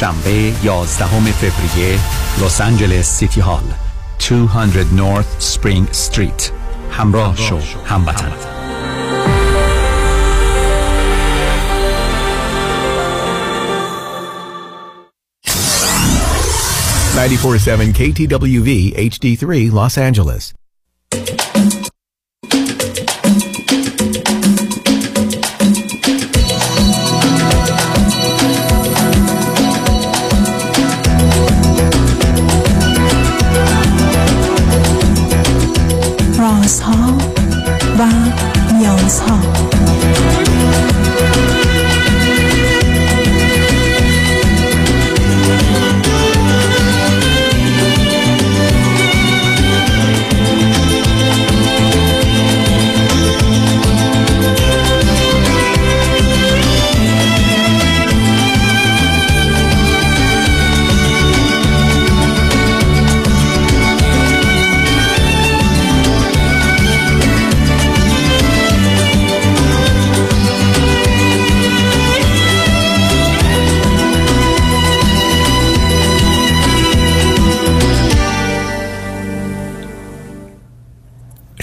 شنبه 11 فوریه لس آنجلس City Hall 200 North Spring Street. همراه شو هموطن. KTWV HD3 Los Angeles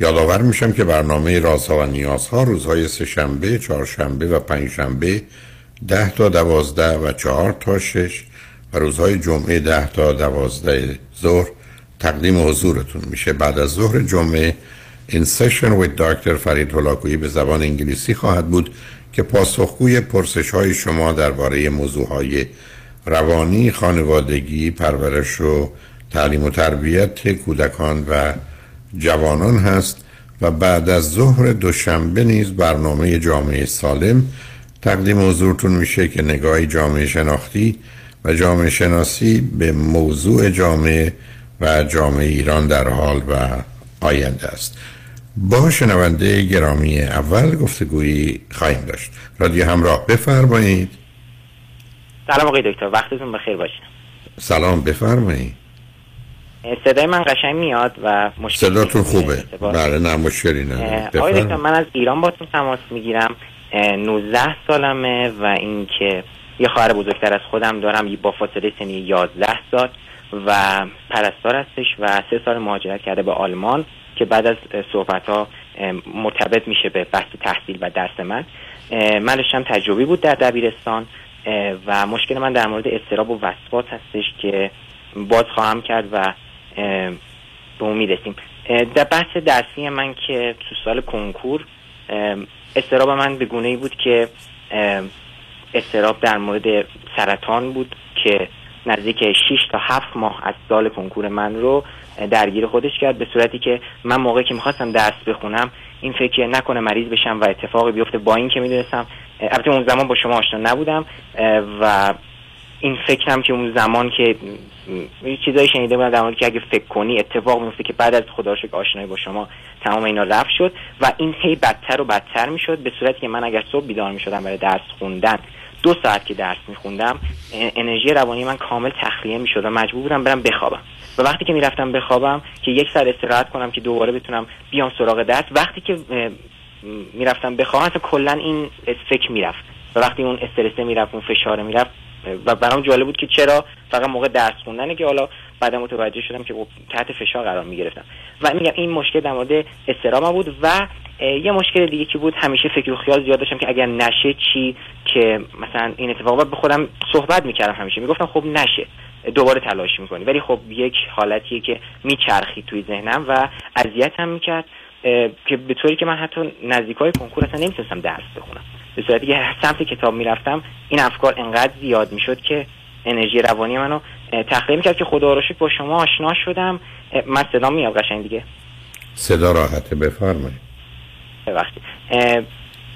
یادآور میشم که برنامه رازها و نیازها روزهای سهشنبه، چهارشنبه و پنجشنبه ده تا دوازده و چهار تا شش و روزهای جمعه ده تا دوازده ظهر تقدیم حضورتون میشه. بعد از ظهر جمعه این سشن with دکتر فرید هلاکویی به زبان انگلیسی خواهد بود که پاسخگوی پرسش های شما درباره موضوع های روانی، خانوادگی، پرورش و تعلیم و تربیت کودکان و جوانان هست و بعد از ظهر دوشنبه نیز برنامه جامعه سالم تقدیم حضورتون میشه که نگاهی جامعه شناختی و جامعه شناسی به موضوع جامعه و جامعه ایران در حال و آینده است. با شنونده گرامی اول گفتگویی خواهیم داشت. رادیو همراه بفرمایید. سلام آقای دکتر. وقتتون بخیر باشه. سلام بفرمایید. صدای من قشنگ میاد و مشکل صداتون خوبه. بله نه مشکلی نه آقای دکتر من از ایران باتون تماس می‌گیرم. 19 سالمه و اینکه یه خواهر بزرگتر از خودم دارم با فاصله سنی 11 سال و پرستار هستش و سه سال مهاجرت کرده به آلمان که بعد از صحبت ها مرتبط میشه به بحث تحصیل و درس من. من داشتم تجربی بود در دبیرستان و مشکل من در مورد استراب و وسواس هستش که باز خواهم کرد و به اون می‌رسیم در بحث درسی من که تو سال کنکور استراب من به گونه ای بود که استراب در مورد سرطان بود که نزدیک 6 تا 7 ماه از سال کنکور من رو درگیر خودش کرد. به صورتی که من موقعی که می‌خواستم درس بخونم این فکر نکنه مریض بشم و اتفاقی بیفته با این که می‌دونستم البته اون زمان با شما آشنا نبودم و این فکرم که اون زمان که چیزایی شنیده بودم در مورد که اگه فکر کنی اتفاق میفته که بعد از خدا آشنایی با شما تمام اینا رفت شد و این هی بدتر و بدتر می‌شد به صورتی که من اگر صبح بیدار می‌شدم برای درس خوندن دو ساعت که درس میخوندم انرژی روانی من کامل تخلیه می‌شد و مجبور بودم برم بخوابم. و وقتی که می‌رفتم بخوابم که یک ساعت استراحت کنم که دوباره بتونم بیام سراغ درس وقتی که می‌رفتم بخوابم اصلا کلا این فکر می‌رفت. و وقتی اون استرسه می‌رفت اون فشار می‌رفت و برام جالب بود که چرا فقط موقع درس خوندنه که حالا بعدا متوجه شدم که تحت فشار قرار می‌گرفتم. و میگم این مشکل در مورد استرام بود و یه مشکل دیگه که بود همیشه فکر و خیال زیاد داشتم که اگر نشه چی که مثلا این اتفاق به خودم صحبت می‌کردم همیشه. می‌گفتم خب نشه. دوباره تلاش می‌کنی. ولی خب یک حالتیه که میچرخید توی ذهنم و اذیتم می‌کرد که به طوری که من حتی نزدیکای کنکور اصلا نمی‌تونستم درس بخونم. به صورتی که سمت کتاب می‌رفتم این افکار انقدر زیاد می‌شد که انرژی روانی منو تخلیه می‌کرد که خدا رو با شما آشنا شدم. من صدا میاد قشنگ دیگه. صدا راحته بفرمایید. وقتی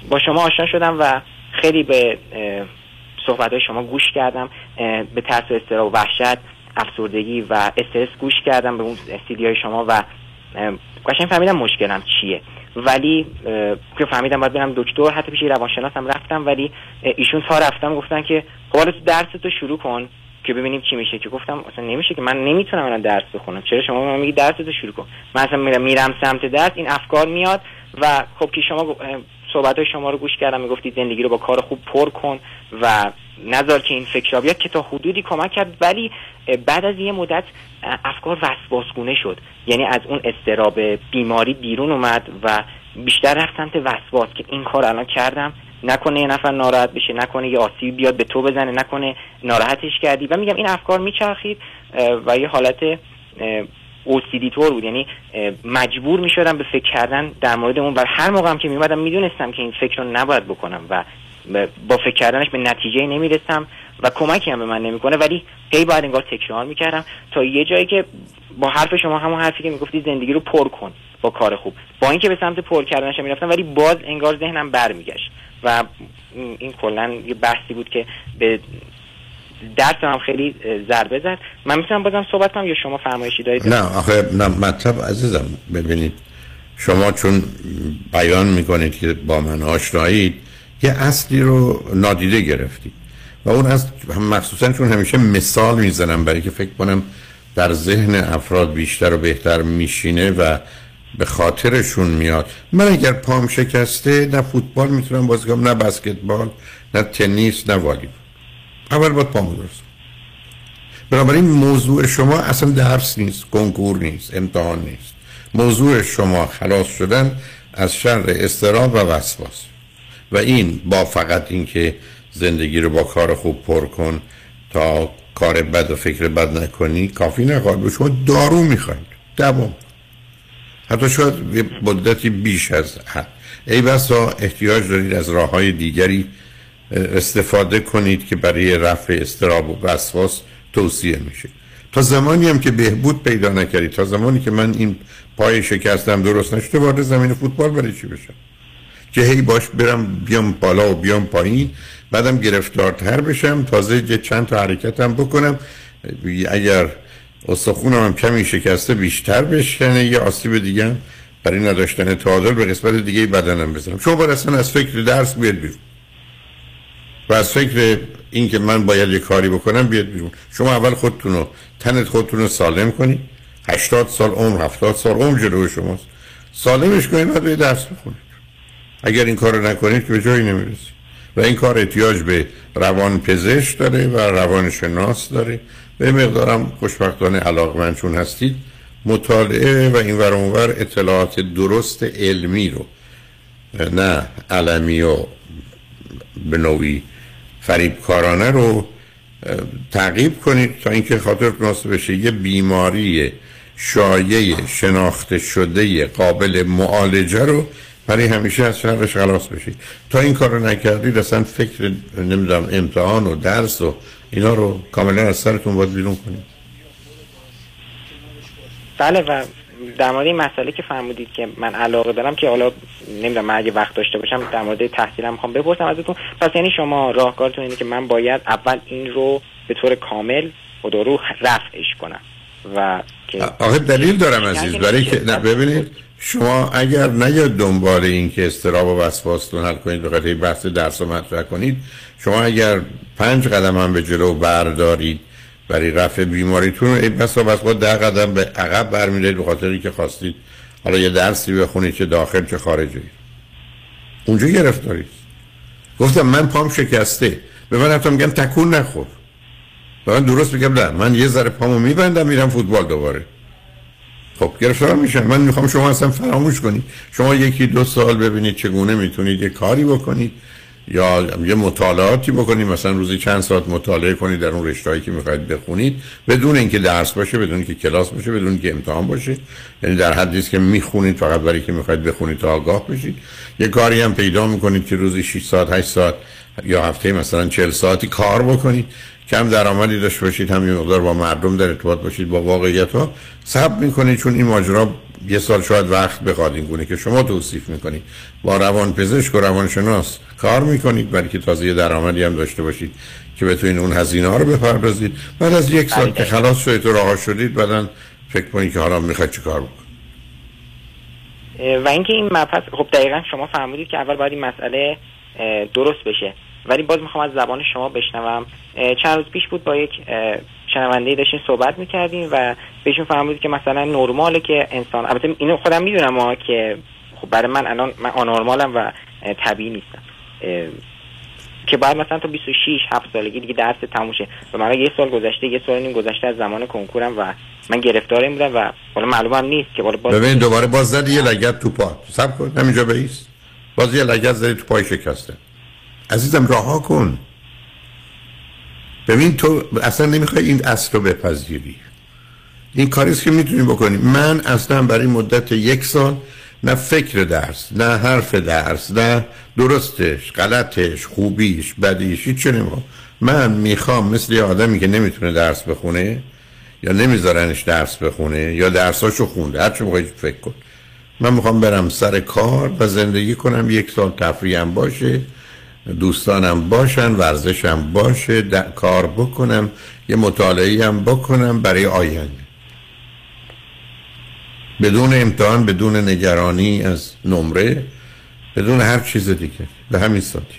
با شما آشنا شدم و خیلی به صحبت های شما گوش کردم. به ترس و استرا و وحشت افسردگی و استرس گوش کردم به اون سیدی های شما و قشنگ فهمیدم مشکلم چیه. ولی که فهمیدم باید برم دکتر حتی پیش روانشناسم رفتم ولی ایشون تا رفتم گفتن که خب حالا درس تو شروع کن که ببینیم چی میشه. که گفتم اصلا نمیشه که من نمی‌تونم الان درس بخونم. چرا شما من میگی درس تو شروع کن؟ من اصلا میرم میرم سمت درس این افکار میاد و خب که شما صحبت های شما رو گوش کردم می‌گفتی زندگی رو با کار خوب پر کن و نظر که این فکر بیاد که تا حدودی کمک کرد ولی بعد از یه مدت افکار وسواسگونه شد. یعنی از اون استراب بیماری بیرون اومد و بیشتر رفت سمت وسواس که این کار الان کردم. نکنه یه نفر ناراحت بشه نکنه یه آسیب بیاد به تو بزنه نکنه ناراحتش کردی. و میگم این افکار میچرخید و یه حالت اوسیدی طور بود. یعنی مجبور می‌شدم به فکر کردن در مورد اون. و هر موقع هم که میومدم می‌دونستم که این فکر رو نباید بکنم و با فکر کردنش به نتیجه نمی‌رسم و کمکی هم به من نمی‌کنه ولی هی باید انگار تکرار می‌کردم تا یه جایی که با حرف شما همون حرفی که می‌گفتی زندگی رو پر کن با کار خوب. با اینکه به سمت پر کردنش می‌رفتم ولی باز انگار ذهنم برمیگشت و این کلا یه بحثی بود که به درس هم خیلی ضربه زد. من می‌تونم بازم صحبت کنم یا شما فرمایشی دارید؟ نه آخه نه مطلب عزیزم ببینید شما چون بیان می‌کنید که با من آشنایید یه اصلی رو نادیده گرفتید و اون از مخصوصا چون همیشه مثال می‌زنم برای که فکر کنم در ذهن افراد بیشتر و بهتر میشینه و به خاطرشون میاد. من اگر پام شکسته نه فوتبال می‌تونم بازی کنم نه بسکتبال نه تنیس نه والیبال. اول باید پامو درست بنابراین موضوع شما اصلا درس نیست کنکور نیست امتحان نیست. موضوع شما خلاص شدن از شر استراب و وسواس. و این با فقط اینکه زندگی رو با کار خوب پر کن تا کار بد و فکر بد نکنی کافی نخواهد شما دارو می‌خواید دوام. حتی شاید یه مدتی بیش از حد. ای بسا احتیاج دارید از راه های دیگری استفاده کنید که برای رفع استراب و وسواس توصیه میشه. تا زمانی هم که بهبود پیدا نکردید تا زمانی که من این پای شکستم درست نشده وارد زمین فوتبال برای چی بشم؟ که هی باش برم بیام بالا و بیام پایین. بعدم گرفتارتر بشم تازه چند تا حرکتم بکنم. اگر استخونم هم کمی شکسته بیشتر بشکنه یه آسیب دیگه برای نداشتن تعادل به قسمت دیگه بدنم بزنم. شما باید اصلا از فکر درس بیاد بیرون. و از فکر این که من باید یه کاری بکنم بیاد بیرون. شما اول خودتون رو تنت خودتون رو سالم کنید 80 سال عمر 70 سال عمر جلوی شماست. سالمش کنید بعد درس بخونید اگر این کار رو نکنید که به جایی نمی‌رسید و این کار احتیاج به روان پزشک داره و روان شناس داره. به مقدارم خوشبختانه علاقمند چون هستید. مطالعه و این ورانور اطلاعات درست علمی رو نه علمی و به نوعی فریبکارانه رو تعقیب کنید تا اینکه خاطر ناسته بشه یه بیماری شایع شناخته شده قابل معالجه رو برای همیشه از شرش خلاص بشید. تا این کار رو نکردید اصلا فکر نمی‌دونم امتحان و درس و اینا رو کاملا از سرتون باید بیرون کنید. بله و در مورد این مسئله که فرمودید که من علاقه دارم که حالا نمی‌دونم من اگه وقت داشته باشم در مورد تحصیلم می‌خوام بپرسم ازتون. پس یعنی شما راهکارتون اینه که من باید اول این رو به طور کامل و رو رفعش کنم و آخه دلیل دارم عزیز برای که نه. ببینید شما اگر نیاد دنبال این که استراب و وسواستون حل کنید به بحث درس و مطرح کنید شما اگر پنج قدم هم به جلو بردارید برای رفع بیماریتون ای بسا بس با ده قدم به عقب برمیدارید به خاطری که خواستید. حالا یه درسی بخونید چه داخل چه خارجی. اونجا گرفتارید گفتم من پام شکسته. به من حتی میگم تکون نخور. و من درست میگم نه. من یه ذره پامو میبندم میرم فوتبال دوباره. خب گرفتار میشن من می‌خوام شما اصلا فراموش کنید. شما یکی دو سال ببینید چگونه می‌تونید یه کاری بکنید یا یه مطالعاتی بکنید. مثلا روزی چند ساعت مطالعه کنید در اون رشته‌ای که می‌خواید بخونید. بدون اینکه درس باشه بدون اینکه کلاس باشه بدون اینکه امتحان باشه. یعنی در حدی که می‌خونید فقط برای که می‌خواید بخونید تا آگاه بشید. یه کاری هم پیدا می‌کنید که روزی 6 ساعت 8 ساعت یا هفته مثلا 40 ساعتی کار بکنید. کم درآمدی داشته باشید هم مقدار با مردم در ارتباط باشید با واقعیت ها صبر می‌کنید چون این ماجرا یه سال شاید وقت بخواد این گونه که شما توصیف می‌کنید. با روان پزشک و روانشناس کار می‌کنید برای که تازه یه درآمدی هم داشته باشید که بتونید اون هزینه ها رو بپردازید. بعد از یک سال که خلاص شدید تو راه شدید بعدا فکر کنید که حالا می‌خواید چی کار بکنید. و اینکه این مبحث خب دقیقا شما فرمودید که اول باید این مسئله درست بشه. ولی باز می‌خوام از زبان شما بشنوم. چند روز پیش بود با یک شنونده داشتین صحبت می‌کردیم و بهشون فرمودید که مثلا نرماله که انسان البته اینو خودم می‌دونم ها که خب برای من الان من آنورمالم و طبیعی نیستم. که بعد مثلا تا 26 7 سالگی دیگه درس تموم شه. و من یه سال گذشته یه سال نیم گذشته از زمان کنکورم و من گرفتار این بودم و حالا معلومم نیست که بالا باز ببین دوباره باز زدی یه لگت تو پا. سب کن همینجا بیست باز یه لگت زدی تو پای شکسته. عزیزم رها کن. ببین تو اصلا نمی‌خوای این اصل رو بپذیری. این کاریست که می‌تونی بکنی من اصلا برای مدت یک سال نه فکر درس نه حرف درس نه درستش غلطش خوبیش بدیش هیچ من می‌خوام مثل یه آدمی که نمی‌تونه درس بخونه یا نمیذارنش درس بخونه یا درساشو خونده هر چی می‌خوای فکر کن. من می‌خوام برم سر کار و زندگی کنم یک سال تفریحم باشه. دوستانم باشن ورزشم باشه کار بکنم یه مطالعه هم بکنم برای آینده. بدون امتحان بدون نگرانی از نمره بدون هر چیز دیگه به همین سادی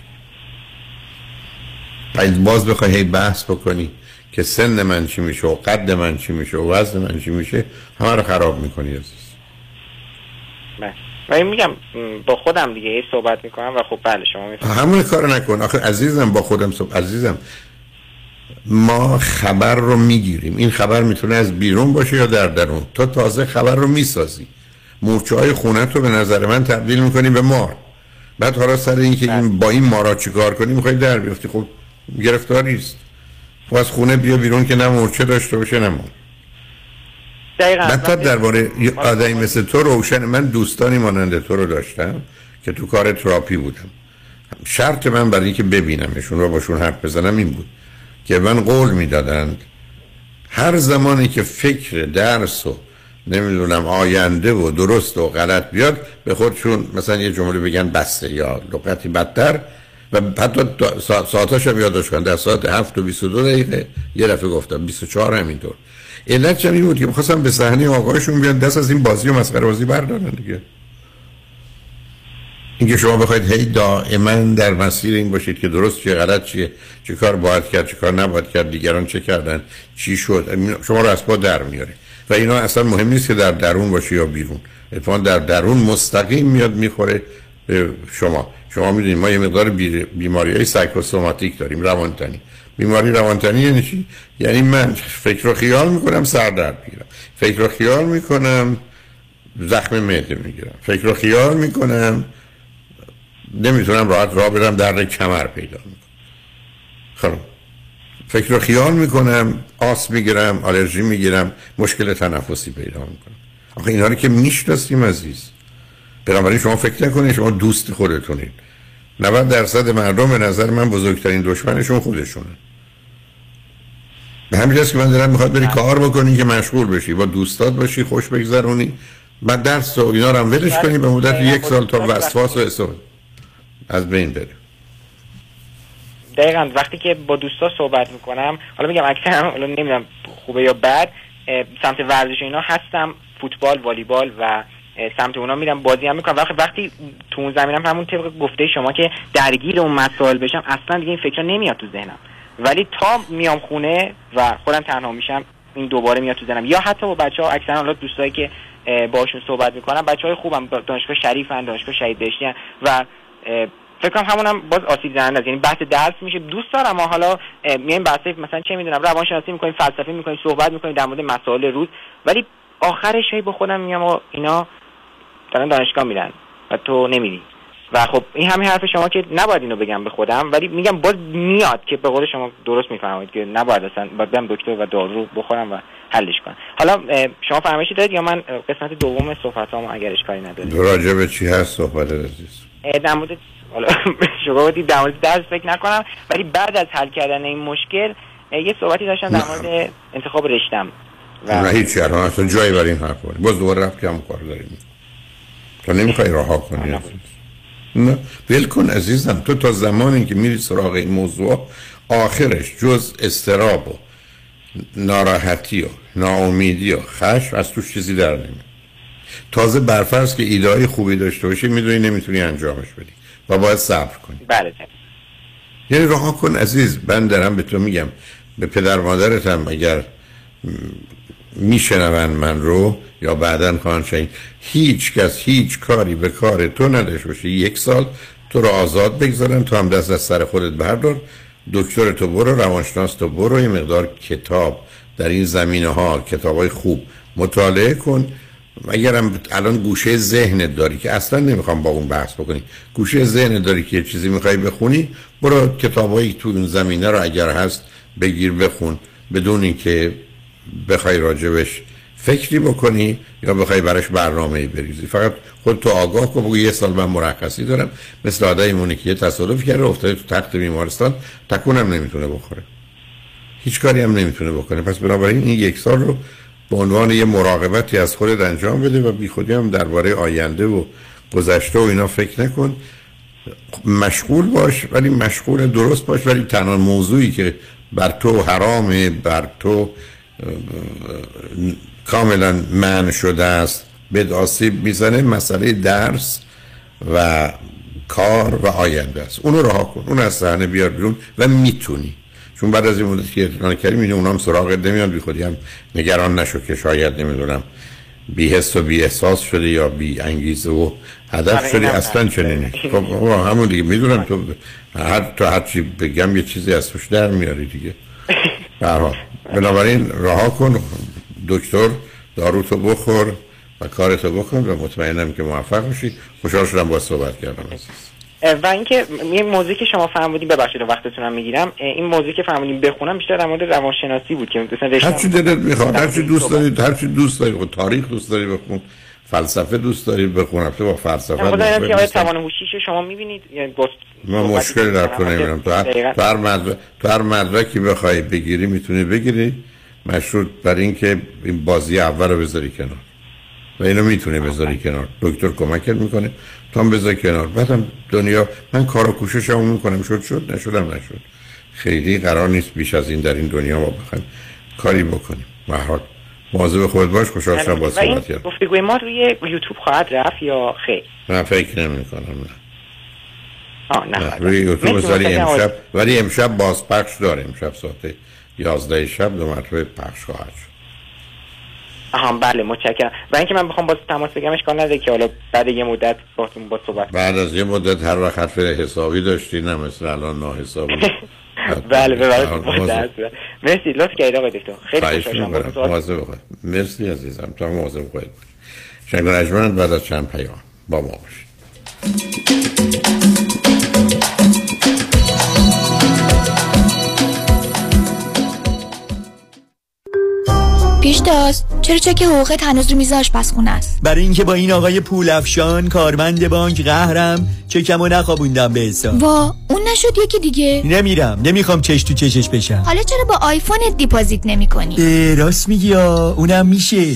باید باز بخوای هی بحث بکنی که سن من چی میشه و قد من چی میشه و وزن من چی میشه همه رو خراب می‌کنی عزیز. بله. این میگم با خودم دیگه هی صحبت می‌کنم و خب بله شما می‌فهمید. همون کار نکن. آخه عزیزم با خودم صبح عزیزم ما خبر رو می‌گیریم. این خبر می‌تونه از بیرون باشه یا در درون؟ تو تازه خبر رو می‌سازی. مورچه های خونت رو به نظر من تبدیل می‌کنی به مار. بعد حالا سر اینکه این با این مارا چیکار کنی می‌خوای در بیفتی. خب گرفتاری است خب از خونه بیا بیرون که نه مورچه داشته باشه نه مار. دقیقاً وقتی- درباره یه آدمی مثل تو روشن من دوستانی مانند تو رو داشتم که تو کار تراپی بودم. شرط من برای اینکه ببینمشون و باشون حرف بزنم این بود که من قول می‌دادند هر زمانی که فکر درس و نمی‌دونم آینده و درست و غلط بیاد به خودشون مثلا یه جمله بگن بسته یا لغتی بدتر و حتی تا- سا- ساعتاش هم کن در ساعت 7 و 22 دقیقه یه دفعه گفتم 24 همینطور. علت این بود که می‌خواستم به صحنه آقایشون بیان دست از این بازی و مسخره بازی بردارن دیگه. اینکه شما بخواید هی دائما در مسیر این باشید که درست چیه غلط چیه چه کار باید کرد چه کار نباید کرد دیگران چه کردن چی شد شما رو از پا در میاره. و اینا اصلا مهم نیست که در درون باشه یا بیرون. اتفاقا در درون مستقیم میاد می‌خوره به شما. شما می‌دونید ما یه مقدار بیماری های سایکوسوماتیک داریم روانتنی. بیماری روانتنی یعنی چی؟ یعنی من فکر و خیال می‌کنم سر درد می‌گیرم. فکر و خیال می‌کنم زخم معده می‌گیرم. فکر و خیال می‌کنم نمی‌تونم راحت راه برم درد کمر پیدا می‌کنم. خب. فکر و خیال می‌کنم آس می‌گیرم آلرژی می‌گیرم مشکل تنفسی پیدا می‌کنم. آخه اینا رو که می‌شناسیم عزیز. بنابراین شما فکر نکنید شما دوست خودتونید. 90 درصد مردم به نظر من بزرگترین دشمنشون خودشونه. به همین جاست که من دارم می‌خواد بری کار بکنی که مشغول بشی با دوستات باشی خوش بگذرونی بعد درس و اینا رو هم ولش کنی به مدت یک سال تا وسواس و استرس از بین بره. دقیقا. وقتی که با دوستا صحبت می‌کنم حالا میگم اکثر حالا نمی‌دونم خوبه یا بد سمت ورزش اینا هستم فوتبال والیبال و سمت اونا میرم بازی هم می‌کنم. وقتی وقتی تو اون زمینم همون طبق گفته شما که درگیر اون مسائل بشم اصلا دیگه این فکر نمیاد تو ذهنم. ولی تا میام خونه و خودم تنها میشم این دوباره میاد تو ذهنم. یا حتی با بچه ها اکثرا حالا دوستایی که باشون صحبت می‌کنم بچه های خوبم دانشگاه شریفن دانشگاه شهید بهشتی و فکر کنم همونم باز آسیب زننده است. یعنی بحث درس میشه. دوست دارم حالا میایم بحث مثلا چه می‌دونم روانشناسی می‌کنیم فلسفه می‌کنیم صحبت می‌کنیم در مورد مسائل روز. ولی آخرش هی با خودم میگم آقا اینا دارن دانشگاه میرن و تو نمیری. و خب این همین حرف شما که نباید اینو بگم به خودم ولی میگم باز میاد که به قول شما درست میفرمایید که نباید اصلا باید برم دکتر و دارو بخورم و حلش کنم. حالا شما فرمایشی دارید یا من قسمت دوم صحبتامو اگر اشکالی نداره؟ راجع به چی هست صحبت عزیز؟ در مورد حالا شما گفتید در مورد درس فکر نکنم ولی بعد از حل کردن این مشکل یه صحبتی داشتم در مورد انتخاب رشتم. و نه هیچ اصلا جایی برای این حرف باز دوباره رفت که هم کار داریم. تو نمی‌خوای رها کنی. نه. ول کن عزیزم. تو تا زمانی که میری سراغ این موضوع آخرش جز استراب و ناراحتی و ناامیدی و خشم از توش چیزی در نمیاد. تازه برفرض که ایده خوبی داشته باشی می‌دونی نمی‌تونی انجامش بدی و باید صبر کنی. بله یعنی رها کن عزیز. من دارم به تو میگم. به پدر مادرت هم اگر میشنون من رو یا بعدا خواهن شنید. هیچ کس هیچ کاری به کار تو نداشته باشه یک سال تو رو آزاد بگذارن تو هم دست از سر خودت بردار. دکتر تو برو روانشناس تو برو. یه مقدار کتاب در این زمینه ها کتاب های خوب مطالعه کن. اگرم الان گوشه ذهنت داری که اصلا نمی‌خوام با اون بحث بکنی. گوشه ذهنت داری که چیزی می‌خوای بخونی برو کتابایی تو این زمینه رو اگر هست بگیر بخون. بدون اینکه بخوای راجبش فکری بکنی یا بخوای براش برنامه بریزی. فقط خود تو آگاه کن بگو یه سال من مرخصی دارم. مثل مونه که یه تصادف کرده افتاده تو تخت بیمارستان تکونم نمی‌تونه بخوره. هیچ کاری هم نمی‌تونه بکنه. پس بنابراین این یک سال رو به عنوان یه مراقبتی از خودت انجام بده و بی خودی هم درباره آینده و گذشته و اینا فکر نکن. مشغول باش ولی مشغول درست باش ولی تنها موضوعی که بر تو حرامه بر تو کاملا من شده است. به آسیب می‌زنه مسئله درس و کار و آینده است. اونو رها کن. اون از صحنه بیار بیرون و می‌تونی. چون بعد از این مدت که اعتنا کردیم اینه اونام سراغ نمیان. بی خودی هم نگران نشو که شاید نمی‌دونم بی حس و بی احساس شده یا بی انگیزه و هدف شده اصلا چنینه خب همون دیگه. می‌دونم تو هر تو هر چی بگم یه چیزی از توش در میاری دیگه. برها بنابراین رها کن دکتر داروتو بخور و کارتو بکن و مطمئنم که موفق بشی خوشحال شدم با صحبت کردم. و اینکه یه موضوعی که شما فرمودین ببخشید وقتتونم می‌گیرم. این موضوعی که فرمودین بخونم بیشتر در مورد روانشناسی بود که مثلا هر چی دلت می‌خواد هر چی دوست دارید هر چی دوست دارید تاریخ دوست داری بخون فلسفه دوست داری بخون با فلسفه خود که آیا توان هوشیش شما می‌بینید یعنی من مشکلی در تو نمی‌بینم تو هر مدرک تو هر مدرکی بخوای بگیری می‌تونی بگیری. مشروط بر اینکه این بازی اول رو بذاری کنار. و اینو می‌تونه بذاری کنار. دکتر کمکت می‌کنه. تو هم بذار کنار. بعدم دنیا من کار و کوششمو می‌کنم. شد شد. نشدم نشد. خیلی قرار نیست بیش از این در این دنیا ما بخوایم کاری بکنیم. محال مواظب خود باش. خوشحال شدم با صحبت کردم گفتگوی ما روی یوتیوب خواهد رفت یا خیر؟ من فکر نمی کنم نه. آه نه روی یوتیوب ولی امشب ولی امشب بازپخش داره امشب ساعت 11 شب دو مرتبه پخش خواهد شد. آها بله متشکرم. و اینکه من بخوام باز تماس بگم اشکال نداره که حالا بعد یه مدت باهاتون با صحبت بعد از یه مدت هر وقت حرف حسابی داشتی نه مثل الان ناحسابی. بله بله مرسی لطف کردید آقای دکتر. خیلی خوشحالم مرسی عزیزم. تا مواظب خودت شنگ بعد از چند پیام با ما باشید. پیشتاز چرا چک حقوقت هنوز رو میز آشپزخونه است؟ برای اینکه با این آقای پولافشان کارمند بانک قهرم چکمو نخوابوندم به حساب. وا اون نشد یکی دیگه. نمیرم. نمی‌خوام چش تو چشش بشم. حالا چرا با آیفونت deposit نمی کنی راست میگی اونم میشه.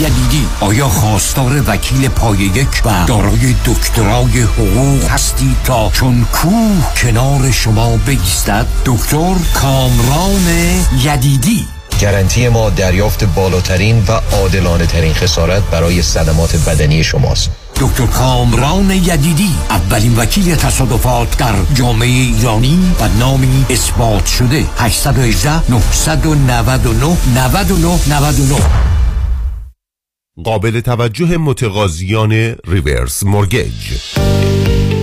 یدیدی. آیا خواستار وکیل پای یک و دارای دکترای حقوق هستی تا چون کوه کنار شما بگیستد دکتر کامران یدیدی. گارانتی ما دریافت بالاترین و عادلانه ترین خسارت برای صدمات بدنی شماست. دکتر کامران یدیدی اولین وکیل تصادفات در جامعه ایرانی و نامی اثبات شده. 818 999 99 99 قابل توجه متقاضیان ریورس مورگیج.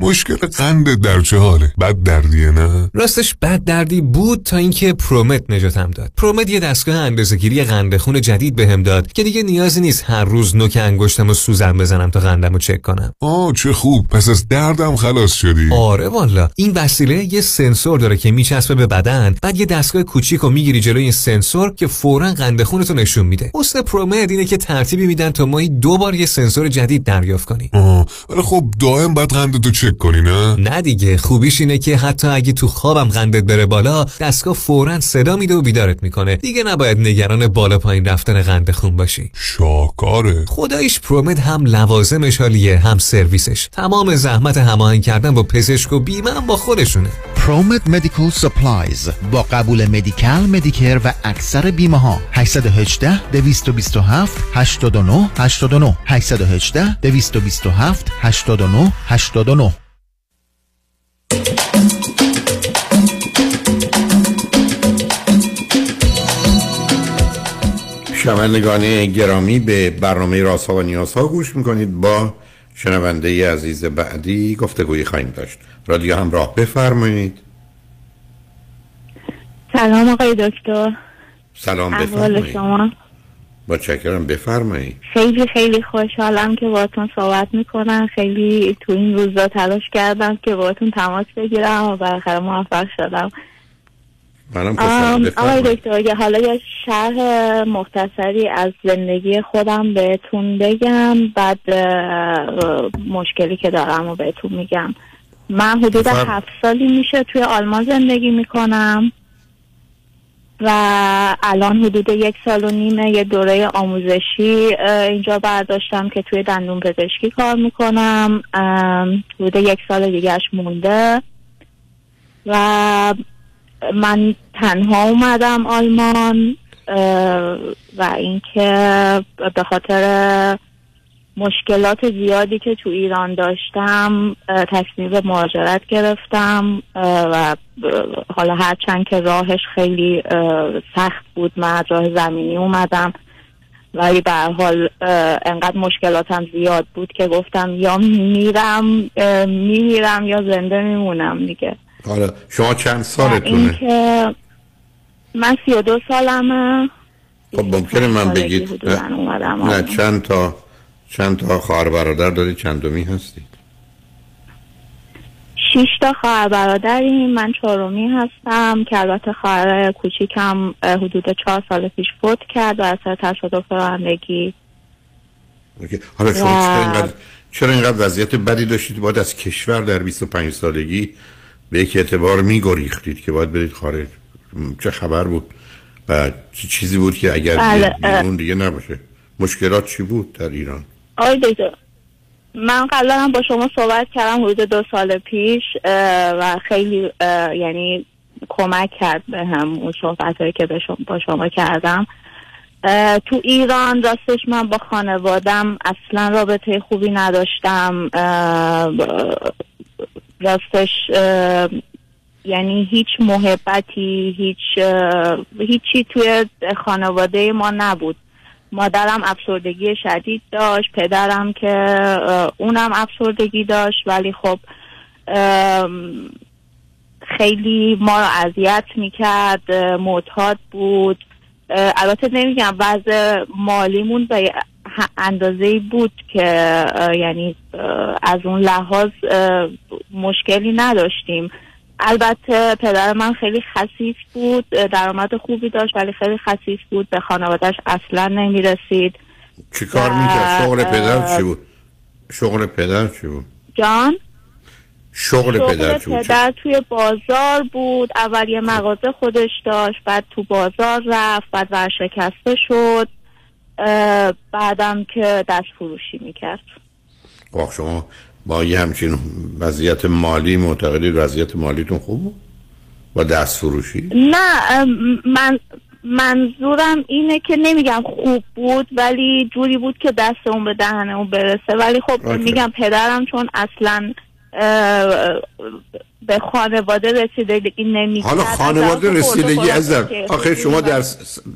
مشکل قند در چه حاله بد دردیه نه؟ راستش بد دردی بود تا اینکه پرومت نجاتم داد. پرومت یه دستگاه اندازه‌گیری قند خون جدید بهم داد که دیگه نیازی نیست هر روز نوک انگشتم و سوزن بزنم تا قندم رو چک کنم. آه چه خوب. پس از دردم خلاص شدی. آره والا. این وسیله یه سنسور داره که میچسبه به بدن بعد یه دستگاه کوچیک رو می‌گیری جلوی این سنسور که فورا قند خونتو نشون میده. حسن پرومت اینه که ترتیبی میدن تا ماهی دو بار یه سنسور جدید دریافت کنی آه ولی خب دائم بعد قندتو چک کنی نه؟ نه دیگه خوبیش اینه که حتی اگه تو خوابم قندت بره بالا دستگاه فورا صدا میده و بیدارت می‌کنه. دیگه نباید نگران بالا پایین رفتن قند خون باشی. شاکاره خداییش ProMed هم لوازمش حالیه هم سرویسش. تمام زحمت هماهنگ کردن با پزشک و بیمه هم با خودشونه. ProMed Medical Supplies با قبول Medi-Cal، Medicare و اکثر بیمه ها 818 227 89 89 818 227 89 89 شنوندگان گرامی به برنامه راسا و نیاسا گوش می‌کنید. با شنونده عزیز بعدی گفتگویی خواهیم داشت. رادیو همراه بفرمایید. سلام آقای دکتر. سلام بفرمایید. شما؟ با چکرم بفرمایید. خیلی خیلی خوشحالم که باتون صحبت می‌کنم. خیلی تو این روزا تلاش کردم که باتون تماس بگیرم و بالاخره موفق شدم. آقای دکتر اگه حالا یه شرح مختصری از زندگی خودم بهتون بگم بعد مشکلی که دارم و بهتون میگم. من حدود بفرم. هفت سالی میشه توی آلمان زندگی می‌کنم و الان حدود یک سال و نیمه یه دوره آموزشی اینجا برداشتم که توی دندون پزشکی کار می‌کنم. حدود یک سال دیگهش مونده. و من تنها اومدم آلمان و اینکه به خاطر مشکلات زیادی که تو ایران داشتم تصمیم به مهاجرت گرفتم و حالا هرچند که راهش خیلی سخت بود من از راه زمینی اومدم. ولی به حال انقدر مشکلاتم زیاد بود که گفتم یا میرم میمیرم یا زنده میمونم دیگه. حالا شما چند سالتونه؟ من سی و دو سالمه. خب ممکنه من بگید؟ نه. چند تا چند تا خواهر برادر داری؟ چندمی هستید شیش تا خواهر برادریم من چهارمی هستم. که البته خواهر کوچیکم حدود چهار سال پیش فوت کرد و اثر تصادف رانندگی. حالا شما و- اینقدر چرا اینقدر وضعیت بدی داشتید؟ باید از کشور در 25 سالگی به یک اعتبار میگریختید که باید برید خارج. چه خبر بود؟ و چیزی بود که اگر بله، بیرون دیگه نباشه. مشکلات چی بود در ایران؟ آقای دکتر من قبلا هم با شما صحبت کردم حدود دو سال پیش و خیلی یعنی کمک کرد به هم اون صحبت هایی که با شما کردم. تو ایران راستش من با خانوادم اصلا رابطه خوبی نداشتم راستش یعنی هیچ محبتی هیچ هیچی توی خانواده ما نبود. مادرم افسردگی شدید داشت پدرم که اونم افسردگی داشت ولی خب خیلی ما رو اذیت می‌کرد معتاد بود. البته نمیگم وضع مالیمون به اندازه بود که یعنی از اون لحاظ مشکلی نداشتیم. البته پدر من خیلی خصیص بود درآمد خوبی داشت ولی خیلی خصیص بود به خانوادهش اصلا نمی‌رسید. چی کار و- می‌کرد؟ شغل پدر چی بود؟ شغل پدر چی بود؟ جان؟ شغل پدر چی بود؟ پدر توی بازار بود اول یه مغازه خودش داشت بعد تو بازار رفت بعد ورشکسته شد. بعدم که دست فروشی می‌کرد. خب شما با یه همچین وضعیت مالی معتقدید وضعیت مالیتون خوب بود؟ با دست فروشی؟ نه من منظورم اینه که نمیگم خوب بود ولی جوری بود که دست اون به دهن اون برسه. ولی خب اوکی. میگم پدرم چون اصلا به خانواده رسیدگی نمی‌کرد حالا خانواده رسیدگی از آخه شما در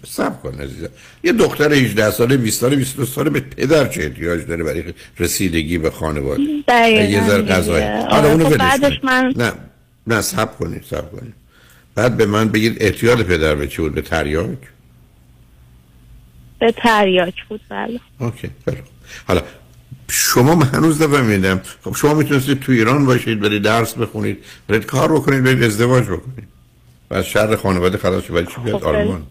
سب کن عزیزم. یه دختر 18 ساله 20 ساله 22 ساله به پدر چه احتیاج داره برای رسیدگی به خانواده؟ یه ذره دیگه. غذای. آره، حالا اونو خب بعدش. من نه نه سب کنید سب کنید بعد به من بگید احتیاج پدر به چی بود؟ به تریاک؟ به تریاک بود بله. اوکی خوب. حالا شما من هنوز نفهمیدم. خب شما می‌تونستید تو ایران باشید برید درس بخونید برید کار بکنید برید ازدواج بکنید. و از شر خانواده خلاص شید. ولی چی بیاد؟ خب، آلمان.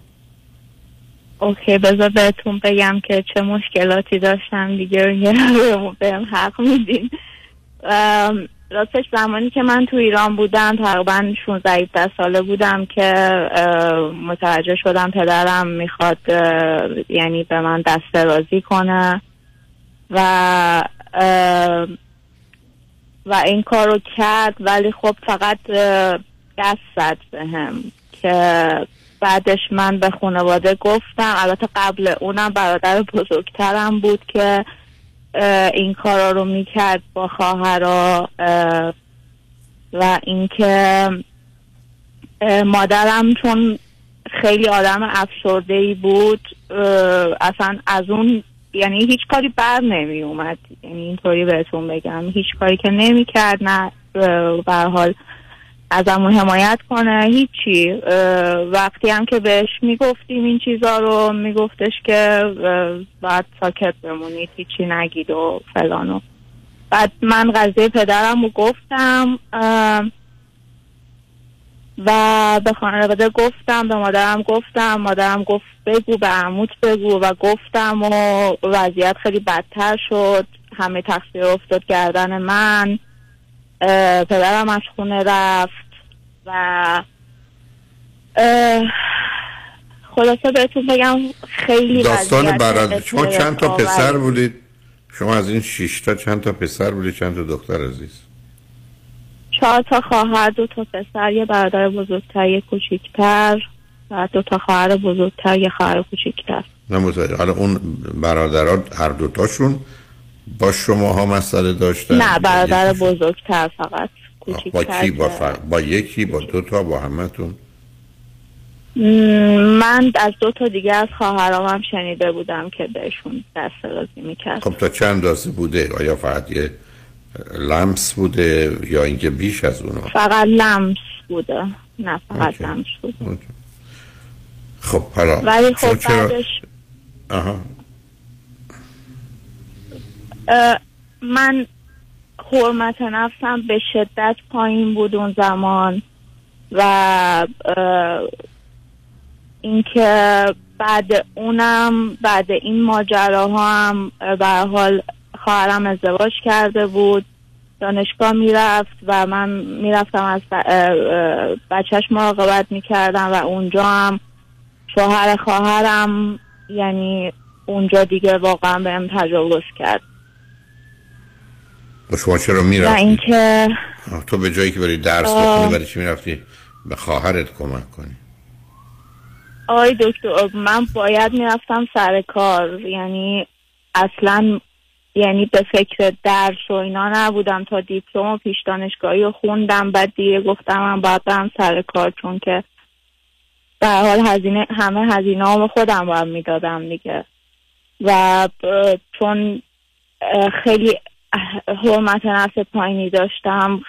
اوکی بذار بهتون بگم که چه مشکلاتی داشتم دیگه. بهم حق میدین. راستش زمانی که من تو ایران بودم تقریبا 16 17 ساله بودم که متوجه شدم پدرم می‌خواد یعنی به من دست درازی کنه. و و این کار رو کرد ولی خب فقط دست زد بهم که بعدش من به خانواده گفتم. البته قبل اونم برادر بزرگترم بود که این کارا رو می‌کرد با خواهرا اه، و اینکه مادرم چون خیلی آدم افسرده ای بود اصلا از اون یعنی هیچ کاری بر نمی اومد. یعنی اینطوری بهتون بگم. هیچ کاری که نمی کرد نه به حال ازمون حمایت کنه. هیچی. وقتی هم که بهش می‌گفتیم این چیزا رو میگفتش که باید ساکت بمونید هیچی نگید و فلانو بعد من قضیه پدرم رو گفتم و به خانواده گفتم به مادرم گفتم مادرم گفت بگو به عموت بگو و گفتم و وضعیت خیلی بدتر شد. همه تقصیر افتاد گردن من. پدرم از خونه رفت و خلاصه بهتون بگم خیلی داستان برادر. شما چند تا پسر بود. بودید؟ شما از این شش تا چند تا پسر بودید؟ چند تا دختر عزیز؟ چهار تا خواهر دو تا پسر یه برادر بزرگتر یه کوچیکتر و دو تا خواهر بزرگتر یه خواهر کوچیکتر. نه متوجه. حالا اون برادرات هر دوتاشون با شما ها مسئله داشتن؟ نه برادر بزرگتر فقط. با کی؟ با, فر... با یکی با دو تا با همتون من از دو تا دیگه از خواهرام هم شنیده بودم که بهشون دست رازی می‌کرد. خب تا چند اندازه بوده؟ آیا فقط یه لمس بوده یا اینکه بیش از اونها فقط لمس بوده. نه فقط اوکی. لمس بوده. خب حالا ولی خب چرا- بعدش آها. اه، من حرمت نفسم به شدت پایین بود اون زمان و اینکه بعد اونم بعد این ماجراها هم به حال خواهرم ازدواج کرده بود. دانشگاه می‌رفت و من می‌رفتم از بچهش مراقبت می‌کردم و اونجا هم شوهر خواهرم یعنی اونجا دیگه واقعا بهم تجاوز کرد. و شما چرا می‌رفتی؟ اینکه تو به جایی که بری درس آه. بخونی برای چی می‌رفتی؟ به خواهرت کمک کنی. آقای دکتر من باید می‌رفتم سر کار. یعنی اصلا یعنی به فکر درس و اینا نبودم تا دیپلم و پیش دانشگاهی رو خوندم. بعد دیگه گفتم من باید برم سر کار چون که به حال هزینه همه هزینه ها خودم باید می‌دادم دیگه. و چون خیلی حرمت نفس پایینی داشتم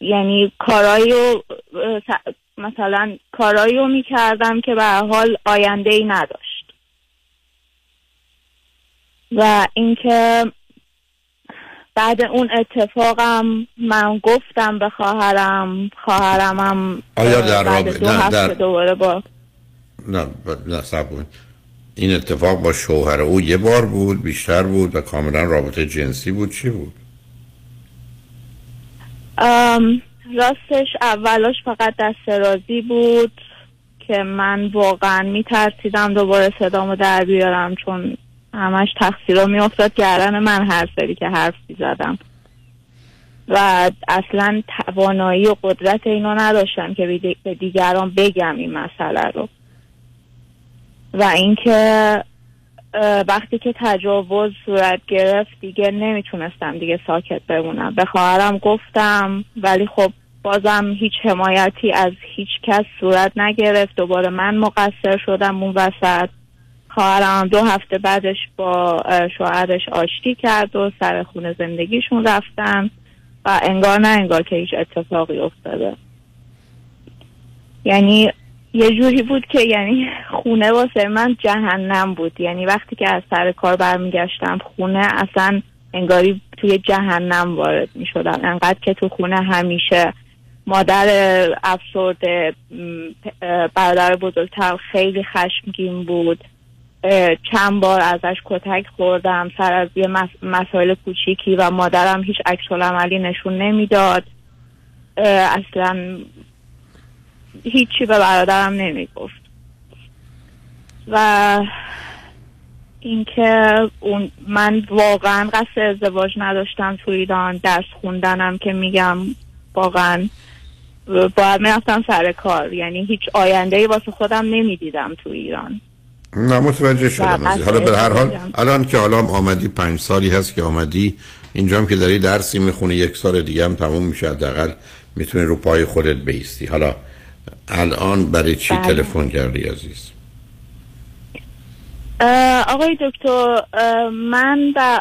یعنی کارایی رو مثلا کارایی رو می‌کردم که به حال آینده ای نداشت. و اینکه بعد اون اتفاقم من گفتم به خواهرم خواهرم آیا اه، در رابطه- دو نه، در- دوباره با نه نه کن. این اتفاق با شوهر او یه بار بود بیشتر بود و کاملا رابطه جنسی بود چی بود ام، راستش اولش فقط دست رازی بود که من واقعا میترسیدم دوباره صدامو در بیارم چون همش تقصیرها میافتاد. گردن من هر سری که حرف زدم. و اصلا توانایی و قدرت اینو نداشتم که به دی- به دیگران بگم این مسئله رو. و اینکه وقتی که تجاوز صورت گرفت دیگه نمی‌تونستم دیگه ساکت بمونم. به خواهرم گفتم ولی خب بازم هیچ حمایتی از هیچ کس صورت نگرفت. دوباره من مقصر شدم اون وسط. خواهرم دو هفته بعدش با شوهرش آشتی کرد و سر خونه زندگیشون رفتن و انگار نه انگار که هیچ اتفاقی افتاده. یعنی یه جوری بود که یعنی خونه واسه من جهنم بود. یعنی وقتی که از سر کار برمیگشتم خونه اصلا انگاری توی جهنم وارد می شدم انقدر که تو خونه همیشه مادر افسرده برادر بزرگتر خیلی خشمگین بود. چند بار ازش کتک خوردم سر از یه مس- مسائل کوچیکی و مادرم هیچ عکس عملی نشون نمی‌داد. اصلا هیچی به برادرم نمی‌گفت. و اینکه اون من واقعا قصد ازدواج نداشتم تو ایران درس خوندنم که میگم واقعا باید می‌رفتم سر کار. یعنی هیچ آینده ای واسه خودم نمی‌دیدم تو ایران. نه متوجه شدم عزیز. حالا به هر حال. الان که حالا آمدی پنج سالی هست که آمدی اینجا هم که داری درسی می‌خونی یک سال دیگه هم تموم میشه حداقل می‌تونی رو پای خودت بیستی حالا الان برای چی بله. تلفن کردی عزیز آقای دکتر من با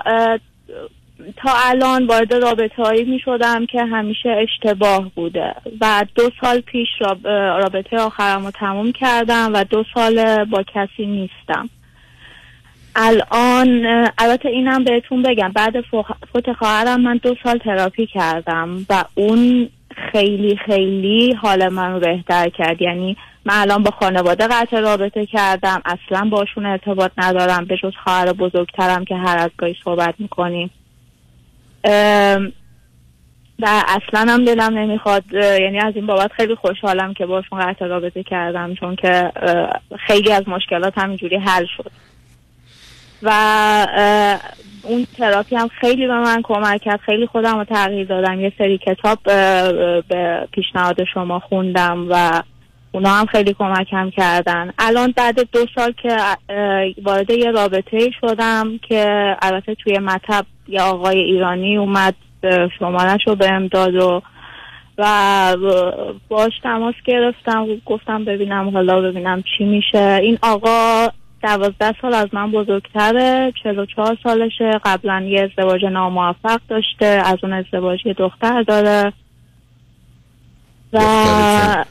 تا الان وارد رابطه هایی می شدم که همیشه اشتباه بوده و دو سال پیش رابطه آخرم رو تموم کردم و دو سال با کسی نیستم. الان البته اینم بهتون بگم بعد فوت خواهرم من دو سال تراپی کردم و اون خیلی خیلی حال من رو بهتر کرد. یعنی من الان با خانواده قطع رابطه کردم اصلا باشون ارتباط ندارم به جز خواهر بزرگترم که هر از گاهی صحبت می‌کنیم. و اصلا هم دلم نمی‌خواد یعنی از این بابت خیلی خوشحالم که باشون قطع رابطه کردم چون که خیلی از مشکلات همینجوری حل شد. و اون تراپی هم خیلی به من کمک کرد خیلی خودم رو تغییر دادم. یه سری کتاب به پیشنهاد شما خوندم و اونا هم خیلی کمکم کردن. الان بعد دو سال که وارد یه رابطه شدم که البته توی مطب یه آقای ایرانی اومد شمارش رو بهم داد و و باش تماس گرفتم. گفتم ببینم حالا ببینم چی میشه. این آقا دوازده سال از من بزرگتره چهل و چهار سالشه. قبلا یه ازدواج ناموفق داشته از اون ازدواج یه دختر داره. و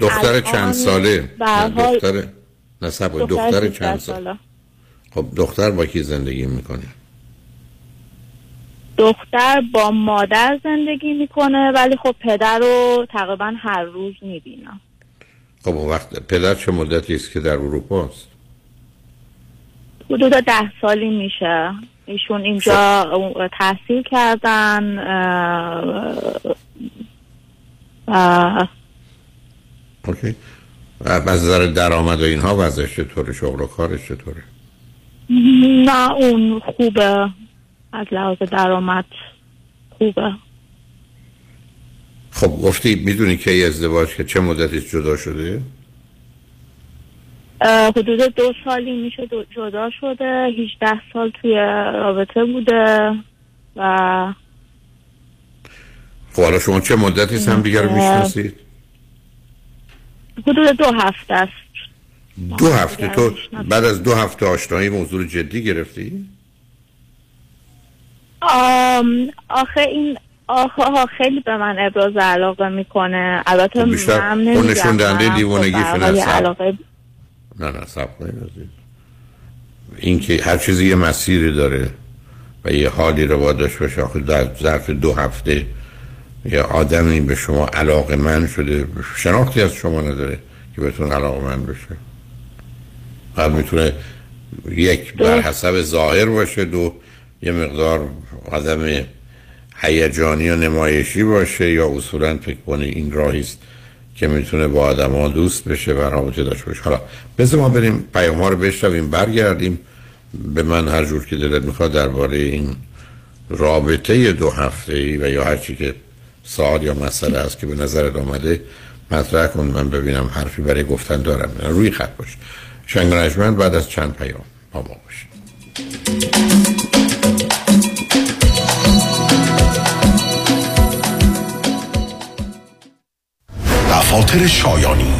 دختر چند؟ ساله؟ حال دختر کن. دختر دختر چند 16 ساله. خب دختر با کی زندگی می‌کنه؟ دختر با مادر زندگی می‌کنه ولی خب پدر رو تقریبا هر روز می‌بینم خب وقت پدر چه مدتی است که در اروپا است؟ حدود ده سالی میشه. ایشون اینجا تحصیل کردن اوکی. از نظر درآمد و اینها وضعش چطوره؟ شغل و کارش چطوره؟ نه اون خوبه. از لحاظ درآمد خوبه. خب گفتی می‌دونی که ازدواج که چه مدتی جدا شده؟ اه، حدود دو سالی میشه جدا شده. 18 سال توی رابطه بوده و خب حالا شما چه مدتی هم دیگر رو می‌شناسید؟ حدود دو هفته است. دو هفته. تو بعد از دو هفته آشنایی موضوع جدی گرفتی؟ آم، آخه این آخه ها خیلی به من ابراز علاقه می‌کنه. البته خب من اون نمیگم نشون دهنده دیوانگیشون. علاقه نه نه سب. این که هر چیزی یه مسیری داره و یه حالی رو باید داشته باشه آخه در ظرف دو هفته یه آدمی به شما علاقه من شده شناختی از شما نداره که بهتون علاقه من بشه. بعد می‌تونه یک بر حسب ظاهر باشه دو یه مقدار آدم هیجانی و نمایشی باشه یا اصولا فکر کنه این راهی است که می‌تونه با آدم ها دوست بشه و رابطه داشته باشه. حالا بذار ما بریم پیام ها رو بشنویم برگردیم. به من هر جور که دلت می‌خواد درباره این رابطه دو هفته ای و یا هر چی که سوال یا مسئله است که به نظرت آمده مطرح کن من ببینم حرفی برای گفتن دارم روی خط باش. شنگ بعد از چند پیام. با ما دفاتر شایانی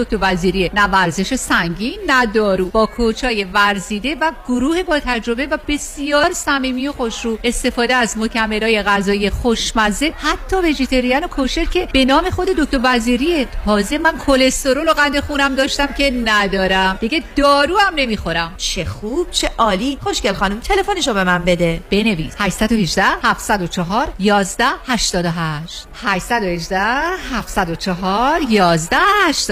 دکتر وزیریه نه ورزش سنگین نه دارو. با کوچای ورزیده و گروه با تجربه و بسیار صمیمی و خوشرو استفاده از مکملهای غذایی خوشمزه حتی وژیتریان و کوشر که به نام خود دکتر وزیریه تازه من کلسترول و قند خونم داشتم که ندارم. دیگه دارو هم نمی‌خورم. چه خوب چه عالی. خوشگل خانم تلفنشو به من بده. بنویس. 818 704 11 88 818 704 11 88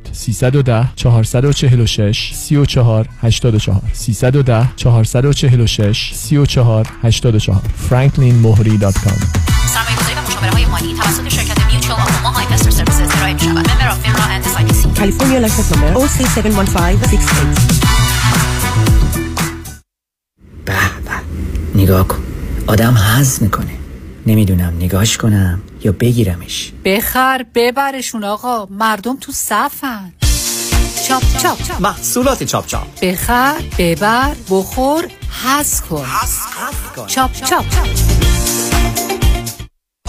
310 446 34 84 310 446 34 84 franklinmohri.com سرمایه‌گذاری و مشاوره های مالی توسط شرکت Mutual of Omaha Investor Services ارائه می شود. member FINRA and SIPC California license number OC71568 به به نگاه کن آدم حز می‌کنه نمی‌دونم نگاش کنم یا بگیرمش. بخر ببرشون آقا. مردم تو صفن. چاپ چاپ. محصولات چاپ چاپ. بخر ببر بخور حز کن. چاپ چاپ.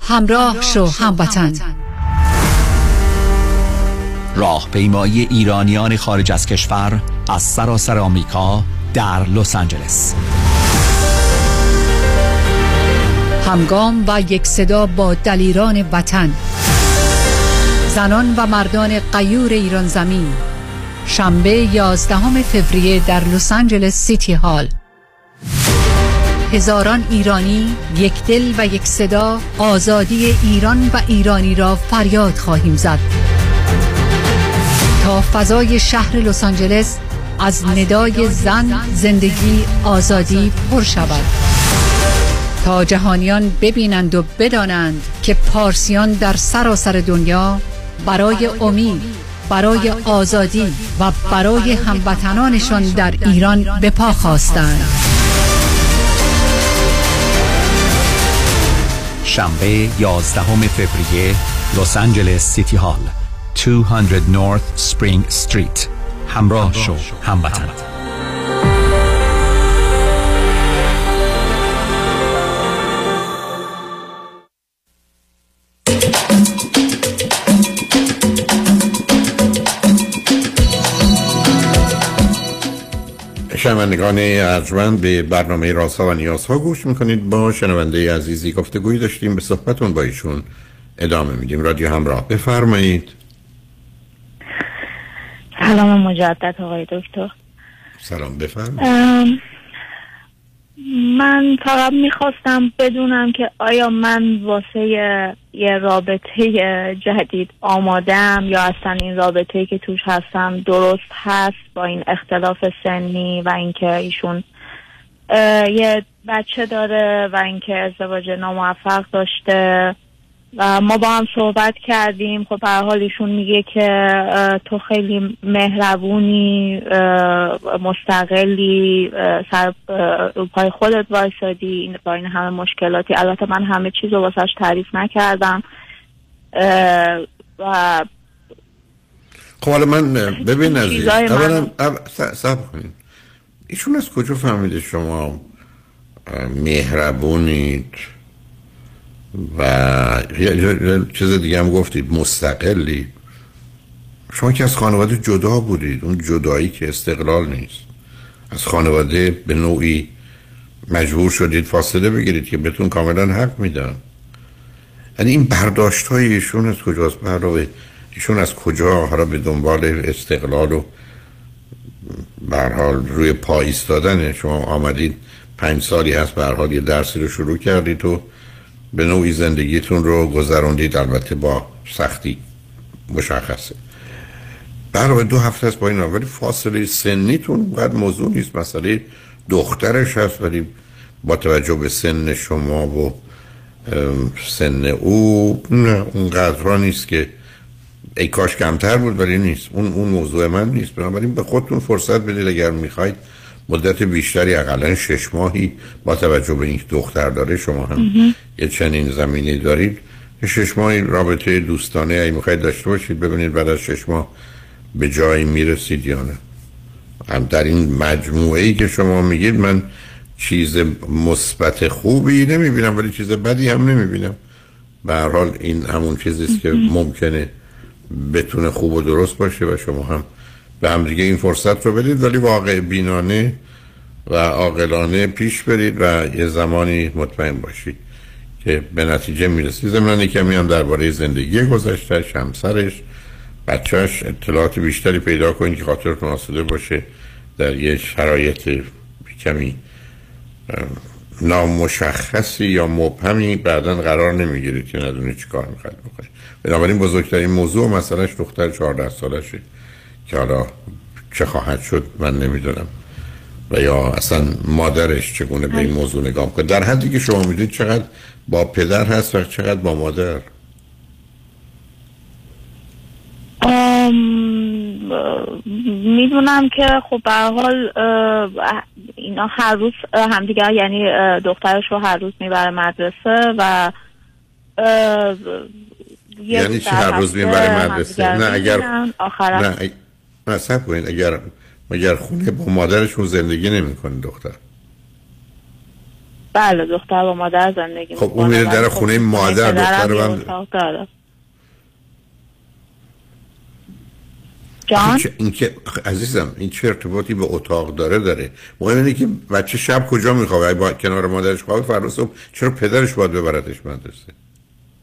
همراه شو هموطن. راهپیمایی ایرانیان خارج از کشور از سراسر آمریکا در لس آنجلس. همگام و یک صدا با دلیران وطن. زنان و مردان قیور ایران زمین. شنبه 11 فوریه در لس آنجلس سیتی هال. هزاران ایرانی یک دل و یک صدا آزادی ایران و ایرانی را فریاد خواهیم زد. تا فضای شهر لس آنجلس از ندای زن زندگی آزادی پر شود. تا جهانیان ببینند و بدانند که پارسیان در سراسر دنیا برای امید برای آزادی و برای هموطنانشان در ایران به پا خواستند. شنبه 11 فوریه لس آنجلس سیتی هال 200 North Spring Street همراه شو هموطن. شنوندگان ارجمند به برنامه راسا و نیازها گوش می‌کنید. با شنونده عزیزی گفتگوی داشتیم. به صحبتون با ایشون ادامه میدیم. رادیو همراه. بفرمایید. سلام مجدد آقای دکتر. سلام. بفرمایید. من فقط می‌خواستم بدونم که آیا من واسه یه- رابطه جدید آمادم یا اصلا این رابطه که توش هستم درست هست با این اختلاف سنی و اینکه ایشون یه بچه داره و اینکه ازدواج ناموفق داشته. ما با هم صحبت کردیم. خب به حال ایشون میگه که تو خیلی مهربونی مستقلی سر پای خودت وایسادی با این همه مشکلاتی. البته من همه چیز رو واسش تعریف نکردم. و خب حالا من ببین عزیز چیزای من- اولا او- س- صبر کنید ایشون از کجا فهمیده شما مهربونید؟ و یه- چیز دیگه هم گفتید مستقلی. شما که از خانواده جدا بودید اون جدایی که استقلال نیست. از خانواده به نوعی مجبور شدید فاصله بگیرید که بهتون کاملا حق میدن. یعنی این برداشت های ایشون از کجاست؟ برای ایشون از کجا حالا به دنبال استقلال و حال روی پا ایستادن شما آمدید پنج سالی هست حال یه درسی رو شروع کردید و به نوعی زندگیتون رو گذراندید البته با سختی مشخصه. برای دو هفته است با این ولی فاصله سنیتون بعد موضوع نیست. مسئله دخترش هست ولی با توجه به سن شما و سن او نه اون قدرها نیست که ای کاش کمتر بود ولی نیست. اون اون موضوع من نیست. بنابراین به خودتون فرصت بدید اگر می‌خواید مدت بیشتری اقلا شش ماهی با توجه به اینکه دختر داره شما هم مهم. یه چنین زمینی دارید. شش ماهی رابطه دوستانه اگه می‌خواید داشته باشید ببینید بعد از شش ماه به جایی می‌رسید یا نه. هم در این مجموعه ای که شما میگید من چیز مثبت خوبی نمی‌بینم ولی چیز بدی هم نمی‌بینم. به هر حال این همون چیزی است که ممکنه بتونه خوب و درست باشه و شما هم به هم دیگه این فرصت رو بدید ولی واقع بینانه و عاقلانه پیش برید و یه زمانی مطمئن باشید که به نتیجه می‌رسید. ضمن کمی هم درباره زندگی گذشتهش همسرش بچهش اطلاعات بیشتری پیدا کنید که خاطرتون آسوده باشه در یه شرایط کمی نامشخصی یا مبهمی بعدا قرار نمی‌گیرید که ندونید چی کار می‌خواید بکنید. بنابراین بزرگترین موضوع مسئلهش دختر 14 سالشه. که حالا چه خواهد شد من نمی‌دونم. و یا اصلا مادرش چگونه به این موضوع نگاه می‌کنه؟ در حدی که شما می‌دونید چقدر با پدر هست و چقدر با مادر؟ ام، می‌دونم که خب به حال اینا هر روز همدیگه یعنی دخترش رو هر روز می‌بره مدرسه و یعنی در هر روز می‌بره مدرسه؟ نه اگر نه. نه کنید. اگر مگر خونه با مادرشون زندگی نمی‌کنه دختر. بله دختر با مادر زندگی خب اون میره در خونه مادر دختر رو هم اتاق داره. جان؟ چه- این که عزیزم این چه ارتباطی به اتاق داره داره. مهم اینه که بچه شب کجا میخوابه؟ اگه با کنار مادرش خوابه فردا صبح چرا پدرش باید ببردش مدرسه؟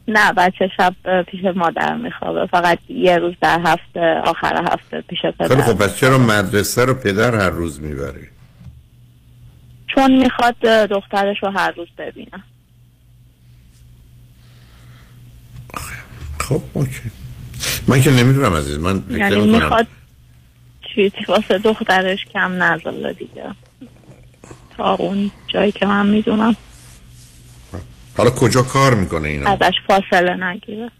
نه بچه شب پیش مادر میخوابه. فقط یه روز در هفته آخر هفته پیش پدر. خیلی خب پس چرا مدرسه رو پدر هر روز می‌بره چون می‌خواد دخترش رو هر روز ببینه. خب اوکی. من که نمی‌دونم عزیز من یعنی. می‌خواد چیزی واسه دخترش کم نذاره دیگه. تا اون جایی که من می‌دونم. حالا کجا کار می‌کنه اینا؟ ازش فاصله نگیره.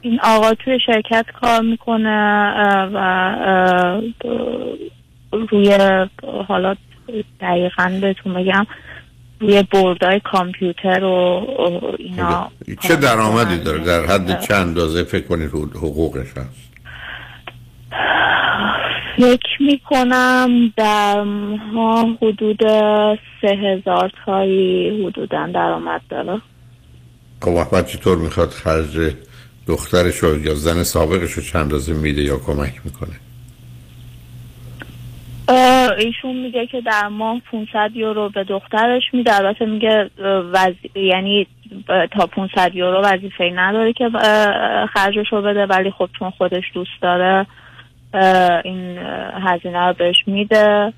این آقا توی شرکت کار می‌کنه و روی حالا دقیقا بهتون بگم روی بردای کامپیوتر و اینا چه درآمدی داره؟ در حد چند اندازه؟ فکر کنید حقوق- حقوقش هست. فکر می‌کنم در ماه حدود سه هزار تایی حدودا درآمد داره. خب وقت بعد چطور می‌خواد خرج دخترش رو یا زن سابقش رو چند اندازه میده یا کمک می‌کنه؟ ایشون میگه که در ماه 500 یورو به دخترش میده. البته میگه وظی- یعنی تا 500 یورو وظیفه نداره که خرجش رو بده. ولی خب چون خودش دوست داره این هزینه رو بهش میده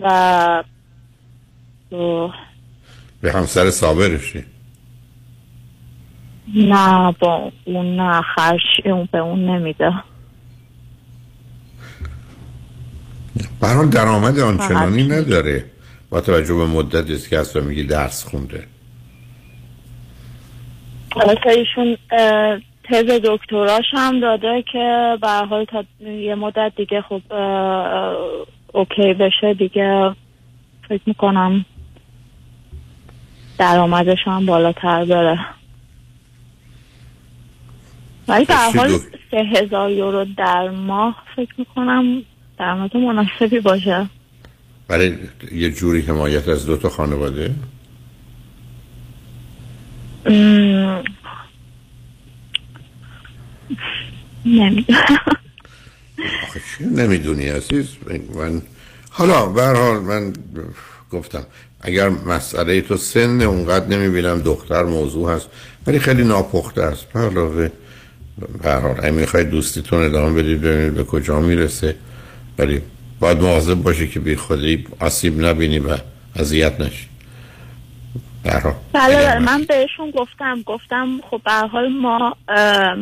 و به همسر سابقشی نه با اون نه خرج اون به اون نمیده. به هر حال درآمد آنچنانی. نداره. با توجه به مدتی است که اصلا میگی درس خونده. البته ایشون تز دکتراش هم داده که به حال تا یه مدت دیگه خب اوکی بشه دیگه فکر می‌کنم درآمدش هم بالاتر بره. ولی به چی حال سه هزار یورو در ماه فکر می‌کنم درآمد مناسبی باشه. برای یه جوری حمایت از دو تا خانواده ام، نمی‌دونم. نمی‌دونی عزیز؟ من حالا به هر حال من گفتم اگر مسئله تو سن اونقدر نمی‌بینم دختر موضوع هست ولی خیلی ناپخته است. علاوه به هر حال اگه می‌خواید دوستیتون ادامه بدید ببینید به کجا می‌رسه. ولی باید مواظب باشی که بی خودی آسیب نبینی و اذیت نشی. بله بله من بهشون گفتم. گفتم خب به حال ما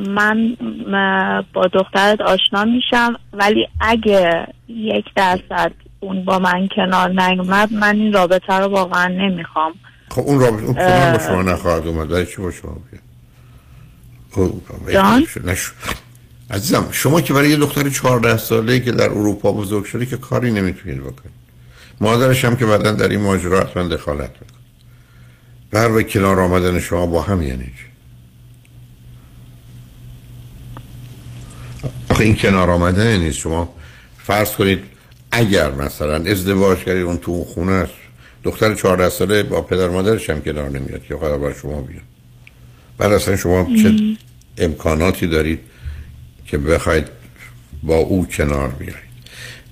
من با دخترت آشنا میشم. ولی اگه یک درصد اون با من کنار نیومد من این رابطه رو واقعا نمی‌خوام. خب اون رابطه اون کنار با شما نخواهد اومد. برای چی با شما او- جان؟ عزیزم شما که برای یه دختر 14 ساله که در اروپا بزرگ شده که کاری نمی‌تونید بکنید. مادرش هم که بعدا در این ماجرا حتما دخالت می‌کنه. بر و کنار آمدن شما با هم یعنی چی؟ آخه این کنار آمدن نیست. شما فرض کنید اگر مثلا ازدواج کردید اون تو اون خونه است. دختر 14 ساله با پدر مادرش هم کنار نمیاد که قرار بر شما بیاد. بعد اصلا شما چه امکاناتی دارید که بخواید با او کنار بیایید؟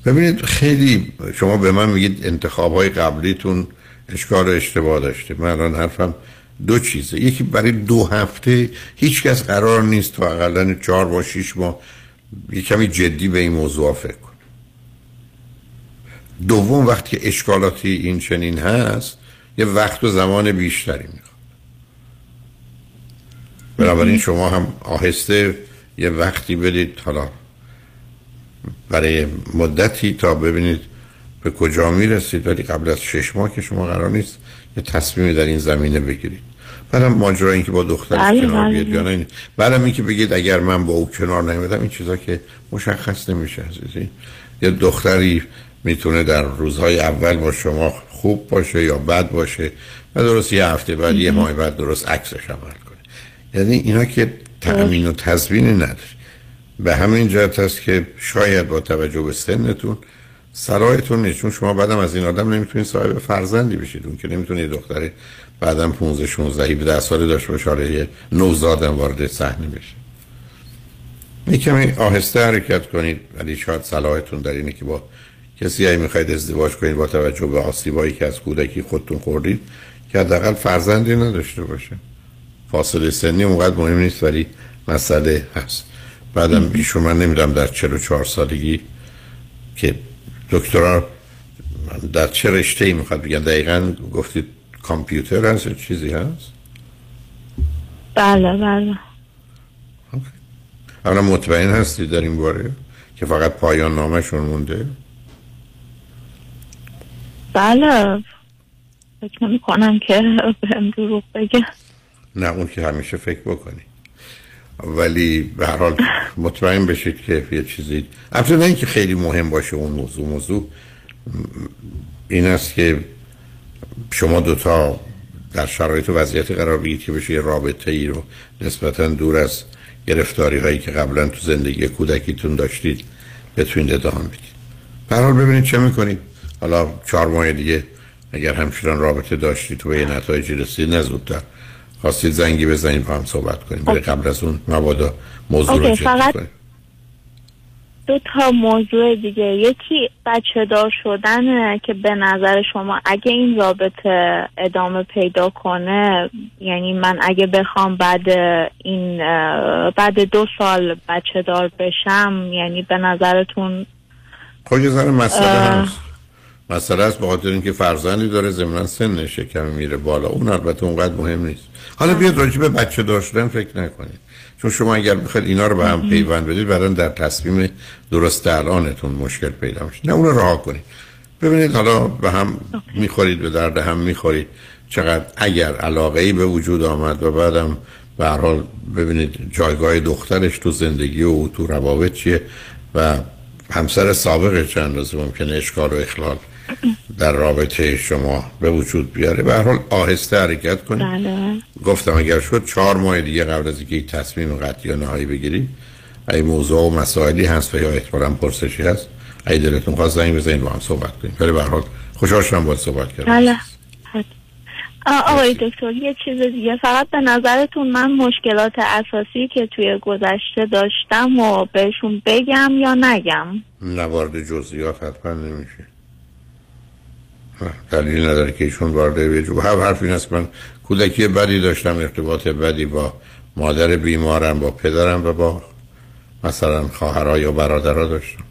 ببینید خیلی شما به من میگید انتخاب های قبلیتون اشکال اشتباه داشته. من الان حرفم دو چیزه. یکی برای دو هفته هیچ کس قرار نیست تا اقلا چهار با شیش ماه. یه کمی جدی به این موضوع فکر کن دوم وقتی که اشکالاتی این چنین هست یه وقت و زمان بیشتری می‌خواد. بنابراین شما هم آهسته یه وقتی بدید حالا برای مدتی تا ببینید به کجا می‌رسید؟ ولی قبل از شش ماه که شما قرار نیست یه تصمیمی در این زمینه بگیرید. بعدم ماجرا این که با دختر بله، کنار بله. بیاد یا نه بعدم این که بگید اگر من با او کنار نمیدم این چیزا که مشخص نمیشه عزیزی. یه دختری می‌تونه در روزهای اول با شما خوب باشه یا بد باشه و درست یه هفته بعد یه ماه بعد درست عکسش عمل کنه. یعنی اینا که تأمین و تضمینی نداره. به همین جهت هست که شاید با توجه به سنتون سرایتون نیست چون شما بعدم از این آدم نمی‌تونید صاحب فرزندی بشید. اون که نمی‌تونید دختر بعدم 15 16 17 ساله داشته باشه حالا یه نوزادم وارد صحنه بشه. کمی آهسته حرکت کنید ولی شاید صلاحتون در اینه که با کسی هایی می‌خواید ازدواج کنید با توجه به آسیبایی که از کودکی خودتون خوردید که حداقل فرزندی نداشته باشه. فاصله سنی اونقدر مهم نیست ولی مسئله هست. بعدم ایشون من نمی‌دونم در 44 سالگی که دکترا در چه رشته ای می‌خواد بگن؟ دقیقا گفتید کامپیوتر هست چیزی هست؟ بله بله. اولا مطمئن هستی در این باره که فقط پایان نامشون مونده؟ بله. فکر نمی کنم که بهم دروغ بگه نه اون که همیشه فکر بکنی. ولی به هر حال مطمئن بشید که یه چیزی البته نه اینکه خیلی مهم باشه اون موضوع موضوع این است که شما دوتا در شرایط و وضعیتی قرار بگیرید که بشه یه رابطه ای رو نسبتا دور از گرفتاری هایی که قبلا تو زندگی کودکیتون داشتید بتونید ادامه بدید. به حال ببینید چه می‌کنید. حالا چهار ماه دیگه اگر همچنان رابطه داشتید تو به یه نتایجی رسید نه خواستید زنگی بزنید با هم صحبت کنیم. ولی قبل از اون مبادا موضوع رو فقط- کنیم. دو تا موضوع دیگه. یکی بچه دار شدنه که به نظر شما اگه این رابطه ادامه پیدا کنه یعنی من اگه بخوام بعد این بعد دو سال بچه دار بشم یعنی به نظرتون خب یه ذره مسئله. هست مسئله هست به خاطر اینکه فرزندی داره ضمنا سنش کمی میره بالا. اون البته اونقدر مهم نیست. حالا بیاد راجع به بچه داشتن فکر نکنید چون شما اگر بخواید اینا رو به هم پیوند بدید بعدا در تصمیم درست الانتون مشکل پیدا میشه. نه اون رو رها کنید. ببینید حالا به هم می‌خورید به درد هم می‌خورید. چقدر اگر علاقه ای به وجود آمد و بعدم به هر حال ببینید جایگاه دخترش تو زندگی و تو روابط چیه و همسر سابق چند اندازه ممکنه اشکال و اخلال در رابطه شما به وجود بیاره. به هر حال آهسته حرکت کنید. بله. گفتم اگر شد چهار ماه دیگه قبل از اینکه یک تصمیم قطعی یا نهایی بگیرید اگه موضوع و مسائلی هست و یا احتمالاً پرسشی هست اگه دلتون خواست زنگ بزنید با هم صحبت کنیم. ولی به هر حال خوشحال شدم باهات صحبت کردم. بله. آقای دکتر یه چیز دیگه. فقط به نظرتون من مشکلات اساسی که توی گذشته داشتم و بهشون بگم یا نگم؟ نه وارد جزئیات حتما نمیشه. دلیل نداره که ایشون وارد به هر حرف این است من کودکی بدی داشتم ارتباط بدی با مادر بیمارم با پدرم و با مثلا خواهرها یا برادرها داشتم.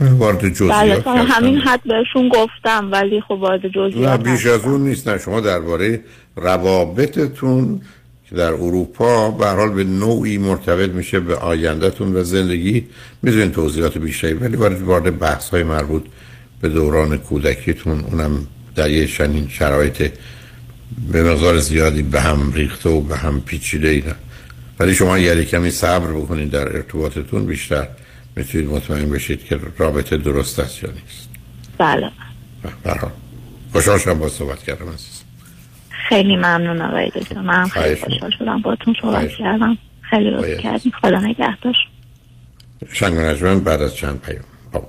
نه، وارد بله جزئیات اصلا همین حد بهشون گفتم ولی خب وارد نه جزئیات بیش از اون نیست. نه شما درباره روابطتون که در اروپا به هر حال به نوعی مرتبط میشه به آیندهتون و زندگی. می‌دونین توضیحات بیشتری ولی وارد وارد بحث های مربوط به دوران کودکیتون اونم در یه چنین شرایط به مقدار زیادی به هم ریخته و به هم پیچیده ای نه. ولی شما یه کمی صبر بکنید در ارتباطتون بیشتر می‌تونید مطمئن بشید که رابطه درست است یا نیست. بله. برحال خوشحال شدم با صحبت کردم عزیز خیلی ممنون آقای دکتر. من خیلی خوشحال شدم باتون صحبت خواهش. کردم. خیلی لطف. کردیم خدا نگهدار. شنگ بعد از چند پیام. با.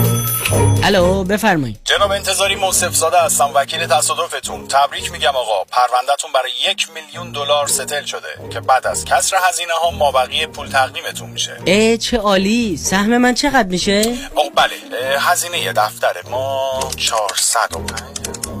الو بفرمایید. جناب انتظاری موصف زاده هستم وکیل تصادفتون. تبریک میگم آقا. پروندهتون برای یک میلیون دلار ستل شده که بعد از کسر هزینه ها مابقی پول تقدیمتون میشه. ای چه عالی. سهم من چقدر میشه؟ آقا بله. هزینه دفتر ما 405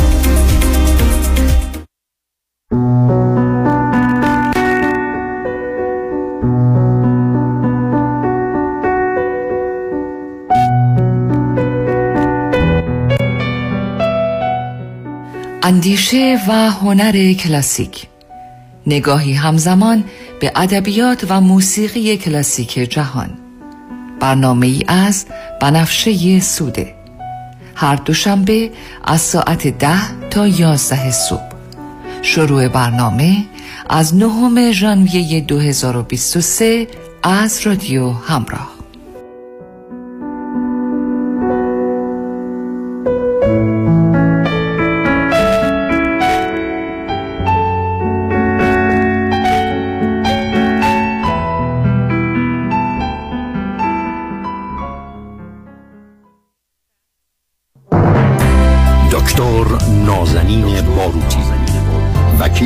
اندیشه و هنر کلاسیک. نگاهی همزمان به ادبیات و موسیقی کلاسیک جهان. برنامه ای از بنفشه سوده. هر دوشنبه از ساعت ده تا یازده صبح. شروع برنامه از نهم ژانویه 2023 از رادیو همراه.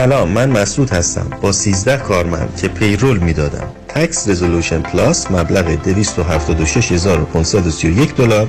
سلام من مسعود هستم. با 13 کارمند که payroll می‌دادم. Tax Resolution Plus مبلغ 276531 دلار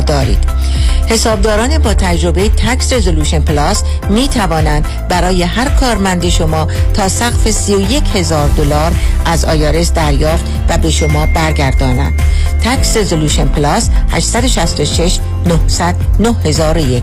دارید. حسابداران با تجربه Tax Resolution Plus می توانند برای هر کارمند شما تا سقف 31 هزار دلار از IRS دریافت و به شما برگردانند. Tax Resolution Plus 866 900 9001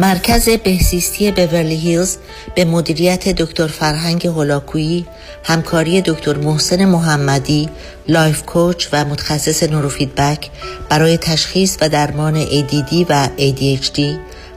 مرکز بهزیستی بورلی هیلز به مدیریت دکتر فرهنگ هولاکویی همکاری دکتر محسن محمدی life coach و متخصص نوروفیدبک برای تشخیص و درمان ADD و ADHD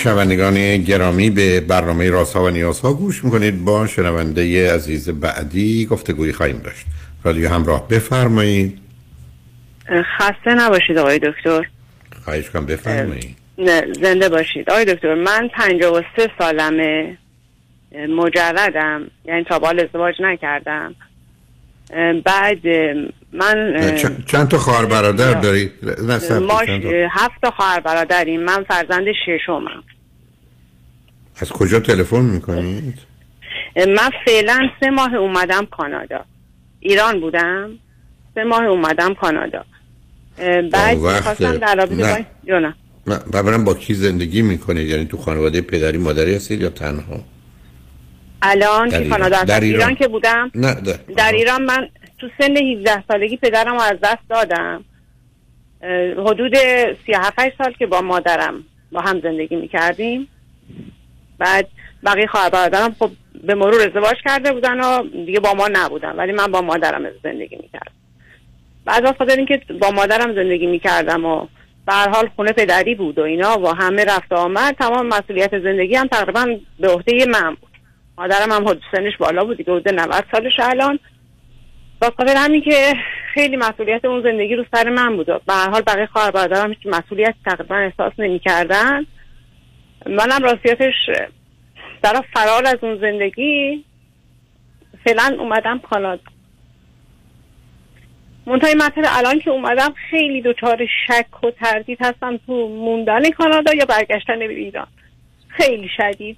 شنوندگان گرامی به برنامه رازها و نیازها گوش می‌کنید. با شنونده عزیز بعدی گفتگوی خواهیم داشت. رادیو همراه بفرمایید. خسته نباشید آقای دکتر. خواهش کنم بفرمایید. نه زنده باشید. آقای دکتر من 53 سالمه مجردم یعنی تا بال ازدواج نکردم. بعد من چند, تا خواهر برادر دارید؟ ما؟ هفت تا خواهر برادریم. من فرزند ششمم. از کجا تلفن می‌کنید؟ من فعلا سه ماه اومدم کانادا ایران بودم سه ماه اومدم کانادا بعد خواستم در رابطه نه. با نه با کی زندگی می‌کنید یعنی تو خانواده پدری مادری هستید یا تنها الان در که ایران. کانادا در ایران. ایران که بودم نه ده. در ایران من تو سن 17 سالگی پدرم رو از دست دادم حدود 37 سال که با مادرم با هم زندگی می‌کردیم بعد بقیه خواهر برادرم خب به مرور ازدواج کرده بودن و دیگه با ما نبودن. ولی من با مادرم زندگی می‌کردم. بعد از خاطر اینکه با مادرم زندگی می‌کردم و به حال خونه پدری بود و اینا و همه رفت آمد تمام مسئولیت زندگی هم تقریبا به عهده من بود. مادرم هم حدود سنش بالا بود دیگه حدود 90 سالش الان. با خاطر همین که خیلی مسئولیت اون زندگی رو سر من بود و به هر حال بقیه خواهر برادرم هیچ مسئولیت تقریبا احساس نمی‌کردن. منم راستیتش در فرار از اون زندگی فعلا اومدم کانادا منتهای مطلب الان که اومدم خیلی دچار شک و تردید هستم تو موندن کانادا یا برگشتن به ایران. خیلی شدید.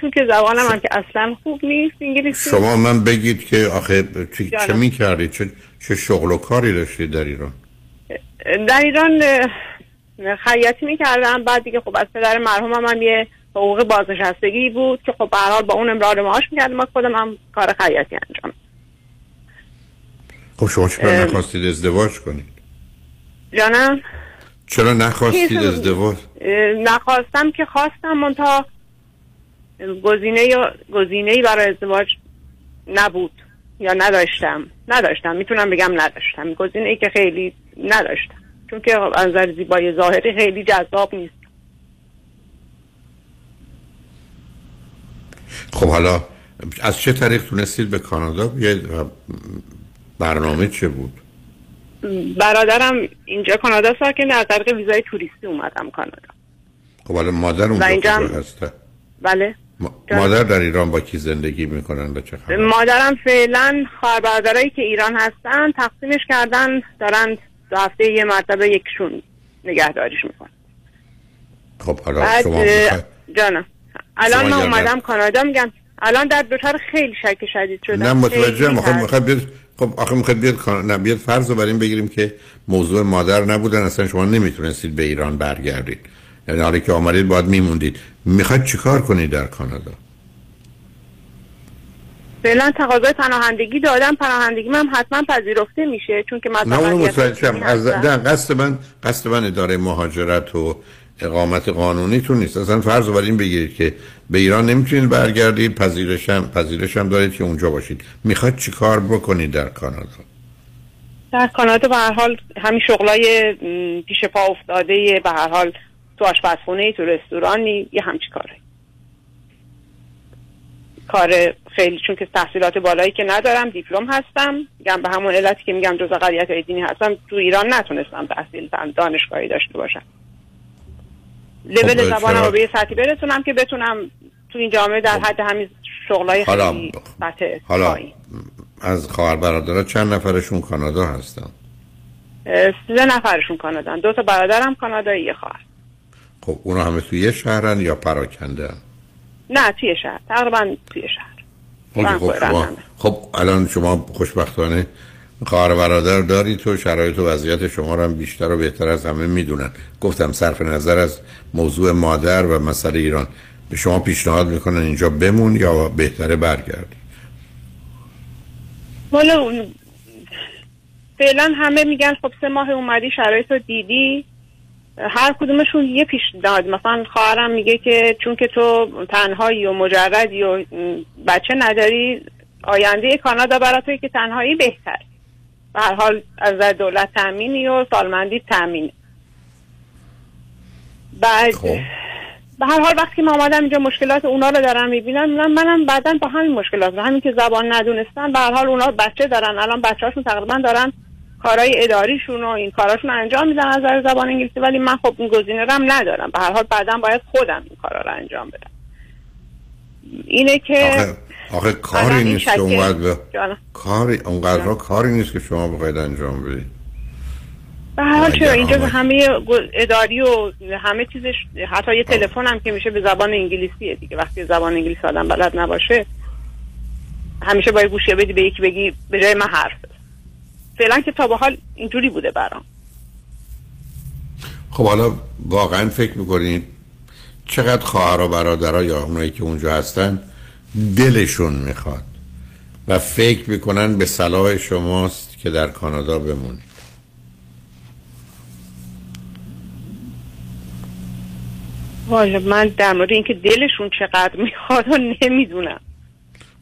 چون که زبانم هم که اصلا خوب نیست انگلیسی. شما من بگید که آخه چه, چه. می‌کردید چه, چه شغل و کاری داشتید در ایران؟ در ایران خیاطی می‌کردم. بعد دیگه خب از پدر مرحومم هم یه حقوق بازنشستگی بود که خب به حال با اون امرار معاش می‌کردم. من خودم هم کار خیاطی انجام خب شما چرا. نخواستید ازدواج کنید؟ جانم؟ چرا نخواستید ازدواج؟ نخواستم که خواستم منتها گزینه یا گزینه برای ازدواج نبود یا نداشتم. نداشتم. می‌تونم بگم نداشتم. گزینه ای که خیلی نداشتم. چون که از نظر زیبایی ظاهری خیلی جذاب نیست. خب حالا از چه طریق تونستید به کانادا بیاید و برنامه چه بود؟ برادرم اینجا کانادا ساکنه از طریق ویزای توریستی اومدم کانادا. خب حالا مادر اونجا اینجا هسته بله. ما- مادر در ایران با کی زندگی می‌کنن و چه خبر؟ مادرم فعلا خواهر برادرایی که ایران هستن تقسیمش کردن دارن دو هفته یه مرتبه یکشون نگهداریش می‌کنن خب حالا شما جانم الان من اومدم کانادا میگم. الان در دوچار خیلی شک شدید شدم. نه متوجه ترس. می‌خواد بیاد خب آخه می‌خواد بیاد کان- نه بیاد فرض رو بر این بگیریم که موضوع مادر نبودن. اصلا شما نمی‌تونستید به ایران برگردید. یعنی حالا که آمدید باید میموندید. می‌خواد چیکار کنید در کانادا؟ فعلا تقاضای پناهندگی دادم پناهندگی من حتما پذیرفته میشه چون که نه مثلا اونو متوجهم از نه قصد من قصد من اداره مهاجرت و اقامت قانونیتون نیست. اصلا فرض رو بر این بگیرید که به ایران نمی‌تونید برگردید. پذیرشم پذیرشم دارید که اونجا باشید. می‌خواد چیکار بکنید در کانادا؟ در کانادا به هر حال همین شغلای پیش پا افتاده به هر حال تو آشپزخونه تو رستورانی یه همچی کاره. کار خیلی چون که تحصیلات بالایی که ندارم دیپلم هستم میگم به همون علتی که میگم جز اقلیت های دینی هستم تو ایران نتونستم تحصیل دانشگاهی داشته باشم لول خب، زبانم؟ رو به یه سطحی برسونم که بتونم تو این جامعه در حد همین شغلای خیلی سطح حالا. از خواهر برادرها چند نفرشون کانادا هستن سه نفرشون کانادان دو تا برادرم کانادایی خواهر خب اونا همه توی یه شهرن یا پراکنده؟ نه توی شهر. تقریبا توی شهر. خب, خب, شما. خب الان شما خوشبختانه خواهر برادر داری تو شرایط و وضعیت شما رو هم بیشتر و بهتر از همه می‌دونن. گفتم صرف نظر از موضوع مادر و مسئله ایران. به شما پیشنهاد می‌کنن اینجا بمون یا بهتره برگردی؟ والا فعلا همه میگن خب سه ماه اومدی شرایط رو دیدی؟ هر کدومشون یه پیشنهاد مثلا خواهرم میگه که چون که تو تنهایی و مجردی و بچه نداری آینده کانادا برای توی که تنهایی بهتر. به هر حال از دولت تامینی و سالمندی تامینه بعد خب. به هر حال وقتی ما آمدم اینجا مشکلات اونا رو دارم می‌بینم من منم بعدا با همین مشکلات همین که زبان ندونستن به هر حال اونا بچه دارن الان بچه‌هاشون تقریبا دارن کارهای اداریشون و این کاراشون انجام میدن از نظر زبان انگلیسی ولی من خب این گزینه رو هم ندارم. به هر حال بعدا باید خودم این کارا رو انجام بدم. اینه که آخه, آخه کاری نیست که اونقدر. کاری اونقدر کاری نیست که شما بخواید انجام بدید. به هر حال چرا اینجا آمد- همه اداری و همه چیزش حتی یه تلفن هم که میشه به زبان انگلیسیه دیگه. وقتی زبان انگلیسی آدم بلد نباشه همیشه باید گوشه بدی به یکی بگی به جای من حرف. فعلا که تا به حال اینجوری بوده برام. خب حالا واقعا فکر می‌کنید چقدر خواهر و برادرها یا اونایی که اونجا هستن دلشون می‌خواد و فکر می‌کنن به صلاح شماست که در کانادا بمونید. والا من در مورد اینکه دلشون چقدر می‌خواد و نمی‌دونم.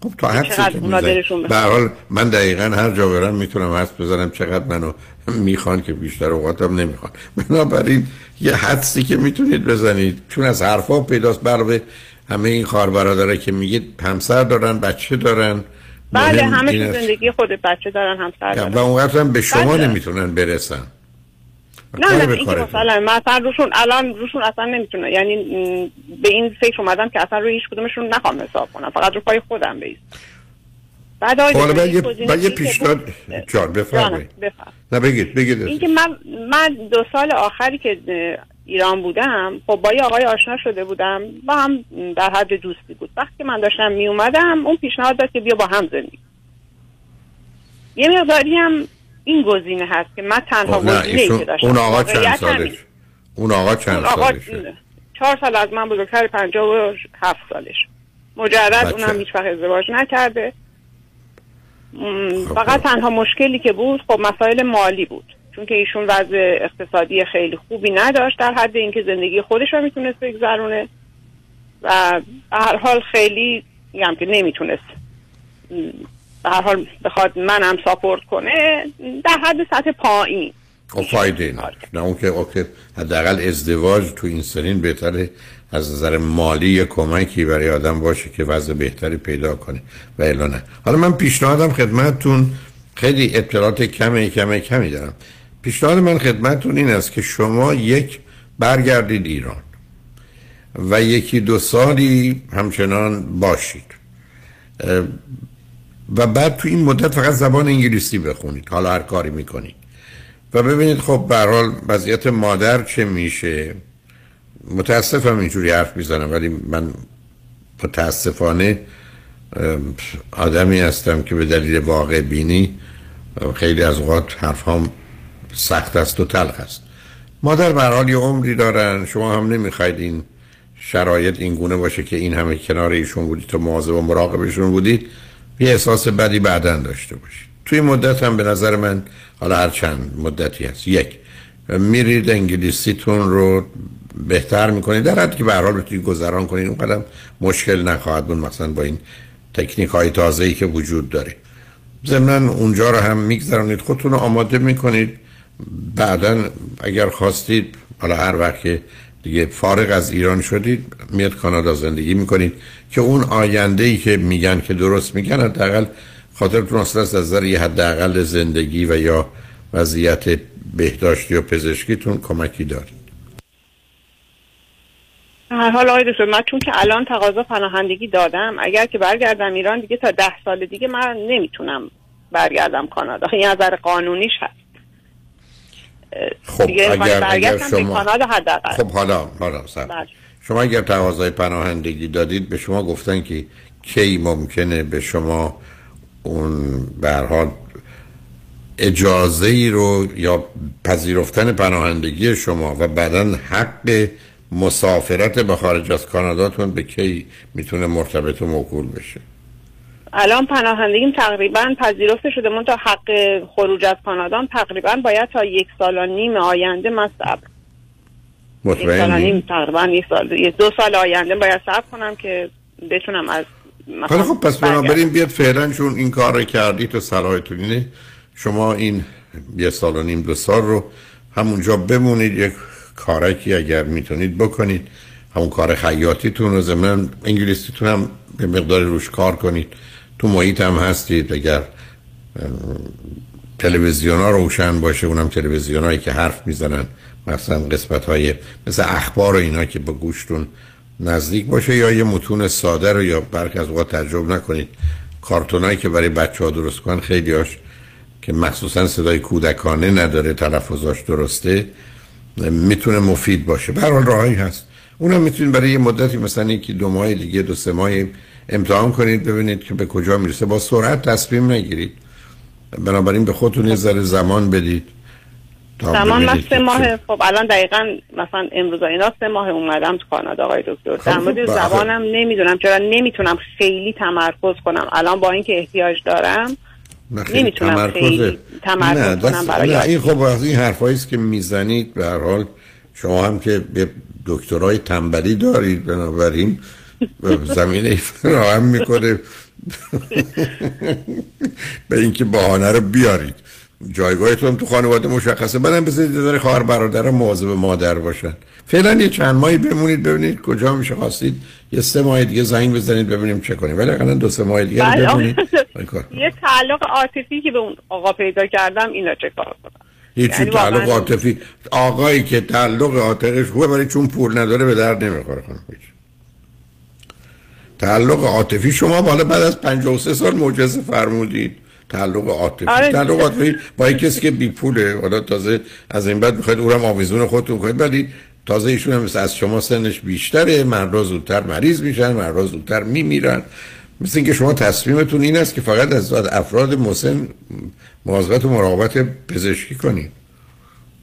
خب تا. دلشون به هر حال من دقیقا هر جا برم می‌تونم حدس بزنم چقدر منو می‌خوان که بیشتر اوقاتم نمی‌خوان. بنابراین یه حدسی که می‌تونید بزنید چون از حرفا پیداست علاوه همه این خواهر برادره که میگید همسر دارن بچه دارن. بله همه زندگی خود بچه دارن همسر دارن. و اونقدر هم به شما بله. نمی‌تونن برسن. نه نه به این که کارتون. مثلا من اصلا روشون الان روشون اصلا نمی‌تونه. یعنی به این فکر اومدم که اصلا روی هیچ کدومشون نخوام حساب کنم. فقط رو پای خودم بیست بعد آقای حالا یه پیشنهاد جان بفرمایید. بفرم. نه بگید بگید این که من من دو سال آخری که ایران بودم خب با یه آقای آشنا شده بودم. با هم در حد دوستی بود. وقتی که من داشتم می اومدم اون پیشنهاد داد که بیا با هم زندگی یه مقداری هم این گزینه هست که من تنها خب نه گزینه ای که داشتم اون آقا چند. سالش؟ اون آقا چند سالشه؟ چهار سال از من بزرگتر پنجاه و هفت سالش. مجرد بچه. اونم هیچ وقت ازدواج نکرده. خب، فقط تنها مشکلی که بود خب مسائل مالی بود. چون که ایشون وضع اقتصادی خیلی خوبی نداشت در حد اینکه زندگی خودش رو می‌تونست بگذرونه. و هر حال خیلی میگم که نمی‌تونست به هر حال بخواد منم ساپورت کنه در حد سطح پایین. خب فایده نداره. نه اون که اوکی حداقل ازدواج تو این سنین بهتره از نظر مالی کمکی برای آدم باشه که وضع بهتری پیدا کنه و الا نه. حالا من پیشنهادم خدمتتون خیلی اطلاعات کمی کمی کمی دارم. پیشنهاد من خدمتتون این است که شما یک برگردید ایران و یکی دو سالی همچنان باشید. و بعد تو این مدت فقط زبان انگلیسی بخونید. حالا هر کاری می‌کنید. و ببینید خب به هر حال وضعیت مادر چه میشه؟ متاسفم اینجوری حرف می‌زنم ولی من متاسفانه آدمی هستم که به دلیل واقع بینی خیلی از اوقات حرف هم سخت است و تلخ است. مادر به هر حال یه عمری دارن شما هم نمی‌خواید این شرایط این گونه باشه که این همه کنار ایشون بودید تو مواظب و مراقبشون بودید. یه احساس بدی بعدا داشته باشید توی مدت هم به نظر من حالا هر چند مدتی هست. یک میرید انگلیسیتون رو بهتر می‌کنید. در حد که به هر حال بتونید گذران کنید. اون قدم مشکل نخواهد بود مثلا با این تکنیک های تازه ای که وجود داره. ضمنا اونجا رو هم میگذرانید. خودتون رو آماده می‌کنید. بعدا اگر خواستید حالا هر وقت که دیگه فارغ از ایران شدید میاد کانادا زندگی می‌کنید که اون آینده ای که میگن که درست میگن حداقل خاطرتون اصلا از نظر یه حداقل زندگی و یا وضعیت بهداشتی و پزشکیتون کمکی دارید. هر حال آقای دکتر من چون که الان تقاضا پناهندگی دادم اگر که برگردم ایران دیگه تا ده سال دیگه من نمی‌تونم برگردم کانادا. این نظر قانونیش هست. خب دیگه اگر, اگر شما کانادا حداقل خب حالا حالا صبر. بله. شما اگر تقاضای پناهندگی دادید به شما گفتن که کی ممکنه به شما اون حال اجازه ای رو یا پذیرفتن پناهندگی شما و بعدا حق مسافرت به خارج از کاناداتون به کی می‌تونه مرتبط و موکول بشه الان پناهندگیم تقریبا پذیرفته شده من تا حق خروج از کانادا تقریبا باید تا یک سال و نیم آینده من صبر یک سال و مطمئنی؟ نیم تقریبا یک سال یک دو سال آینده باید صبر کنم که بتونم از خیلی خب پس بنابراین بیاد فعلا چون این کار رو کردی تو صلاحتون اینه شما این یه سال و نیم دو سال رو همونجا بمونید یک کارکی اگر می‌تونید بکنید. همون کار خیاطیتون رو ضمن انگلیسیتون هم به مقدار روش کار کنید. تو محیط هم هستید اگر تلویزیون ها روشن باشه اونم تلویزیون هایی که حرف می‌زنن مثلا قسمت های مثل اخبار و اینا که با گوشتون نزدیک باشه یا یه متون ساده رو یا برخی از اوقات تجربه نکنید. کارتونایی که برای بچه ها درست کنن خیلی هاش که مخصوصا صدای کودکانه نداره تلفظاش درسته می‌تونه مفید باشه. به هر راهی هست. اونم می‌تونید برای یه مدتی مثلا یکی دو ماه دیگه دو سه ماه امتحان کنید ببینید که به کجا می‌رسه. با سرعت تصمیم نگیرید. بنابراین به خودتون یه ذره زمان بدید. زمان من سه ماه خب الان دقیقا مثلا امروز اینا سه ماه اومدم تو کانادا آقای دکتر. در خب، مورد به هر حال. زبانم نمی‌دونم چرا نمی‌تونم خیلی تمرکز کنم. الان با اینکه احتیاج دارم نمی‌تونم تمرکز- خیلی تمرکز نه کنم برای نه این خب از این حرفایی است که می‌زنید. به هر حال شما هم که به دکترای تنبلی دارید بنابراین زمینه فراهم می‌کنه. به اینکه بهانه رو بیارید. جایگاهتون تو خانواده مشخصه. بعدم بذارید داره خواهر برادر مواظب مادر باشن. فعلا یه چند ماهی بمونید ببینید کجا میشه خواستید. یه سه ماه دیگه زنگ بزنید ببینیم چه کنیم. ولی اقلا دو سه ماه دیگه رو بله، بمونید. یه تعلق عاطفی که به اون آقا پیدا کردم اینا چه کار کنم؟ هیچی یعنی تعلق عاطفی. آقایی که تعلق عاطفیش خوبه ولی چون پول نداره به درد نمی‌خوره خانم. هیچ. تعلق عاطفی شما بالا بعد از 53 سال معجزه فرمودید. تعلق عاطفی. آره. تعلق عاطفی با کسی که بی پوله حالا تازه از این بعد می‌خواید او رو هم آویزون خودتون کنید ولی تازه ایشون هم از شما سنش بیشتره. مردا زودتر مریض میشن مردا زودتر میمیرن. مثل اینکه شما تصمیمتون این است که فقط از افراد مسن مواظبت و مراقبت پزشکی کنید.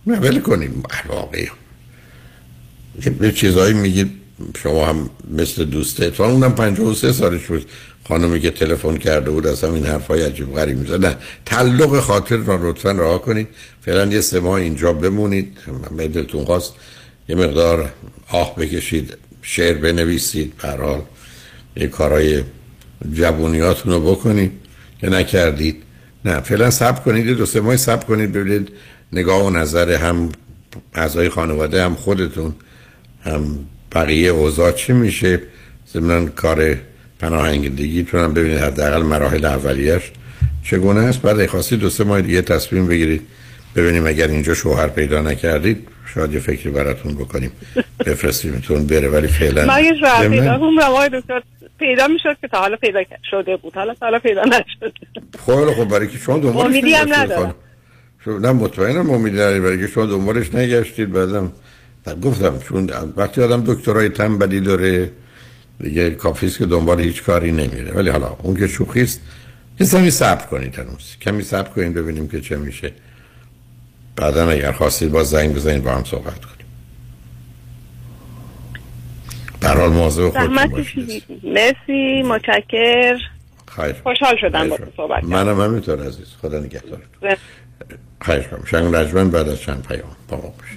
نه کنیم. واقعی. یه چیزایی میگید. شما هم مثل دوسته اتفاقا اونم 53 سالش بود. خانمی که تلفن کرده بود از همین حرفای عجیب غریب می‌زد. نه تعلق خاطر را لطفا رها کنید. فعلا یه سه ماه اینجا بمونید. من دلتون خواست یه مقدار آه بکشید شعر بنویسید. به هر حال یه کارهای جوونیاتون رو بکنید. که نکردید. نه فعلا صبر کنید. دو سه ماه صبر کنید. ببینید نگاه و نظر هم اعضای خانواده هم خودتون هم بقیه اوضاع چی میشه؟ ضمن کار پناهندگیتون هم ببینید حداقل مراحل اولیش چگونه است. بعد اگه خواستید دو سه ماه دیگه تصمیم بگیرید. ببینیم اگر اینجا شوهر پیدا نکردید شاید یه فکری براتون بکنیم. بفرستیمتون بره ولی فعلا من یه شوهر پیدا کنم. دکتر پیدا می‌شد که تا حالا پیدا شده بود. حالا تا حالا پیدا نشده خیلی خب برای که شما دنبالش امیدی هم. ندارم. خب، نه مطمئنم امیدی برای که شما دنبالش نگشتید. بعدم بعد گفتم چون وقتی آدم دکترای تنبلی داره دیگه کافیست که دنبال هیچ کاری نمیره. ولی حالا اون که شوخیست یه کمی صبر کنید هنوز. کمی صبر کنید ببینیم که چه میشه. بعدا اگر خواستید باز زنگ بزنید با هم صحبت کنیم. به هر حال مواظب خودتون باشید. مرسی متشکر. خیر. خوشحال شدم با صحبت. منم همینطور عزیز. خدا نگهدار خواهش کنم شنگ رجمن بعد از چند پیام با ما باشید.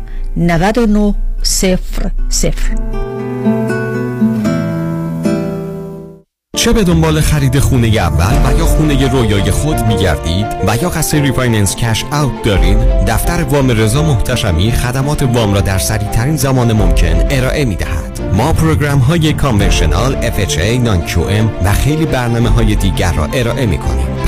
چه به دنبال خرید خونه اول و یا خونه رویای خود می گردید و یا قصد refinance cash out دارید دفتر وام رضا محتشمی خدمات وام را در سریع ترین زمان ممکن ارائه می دهد ما program های conventional FHA QM و خیلی برنامه های دیگر را ارائه می کنیم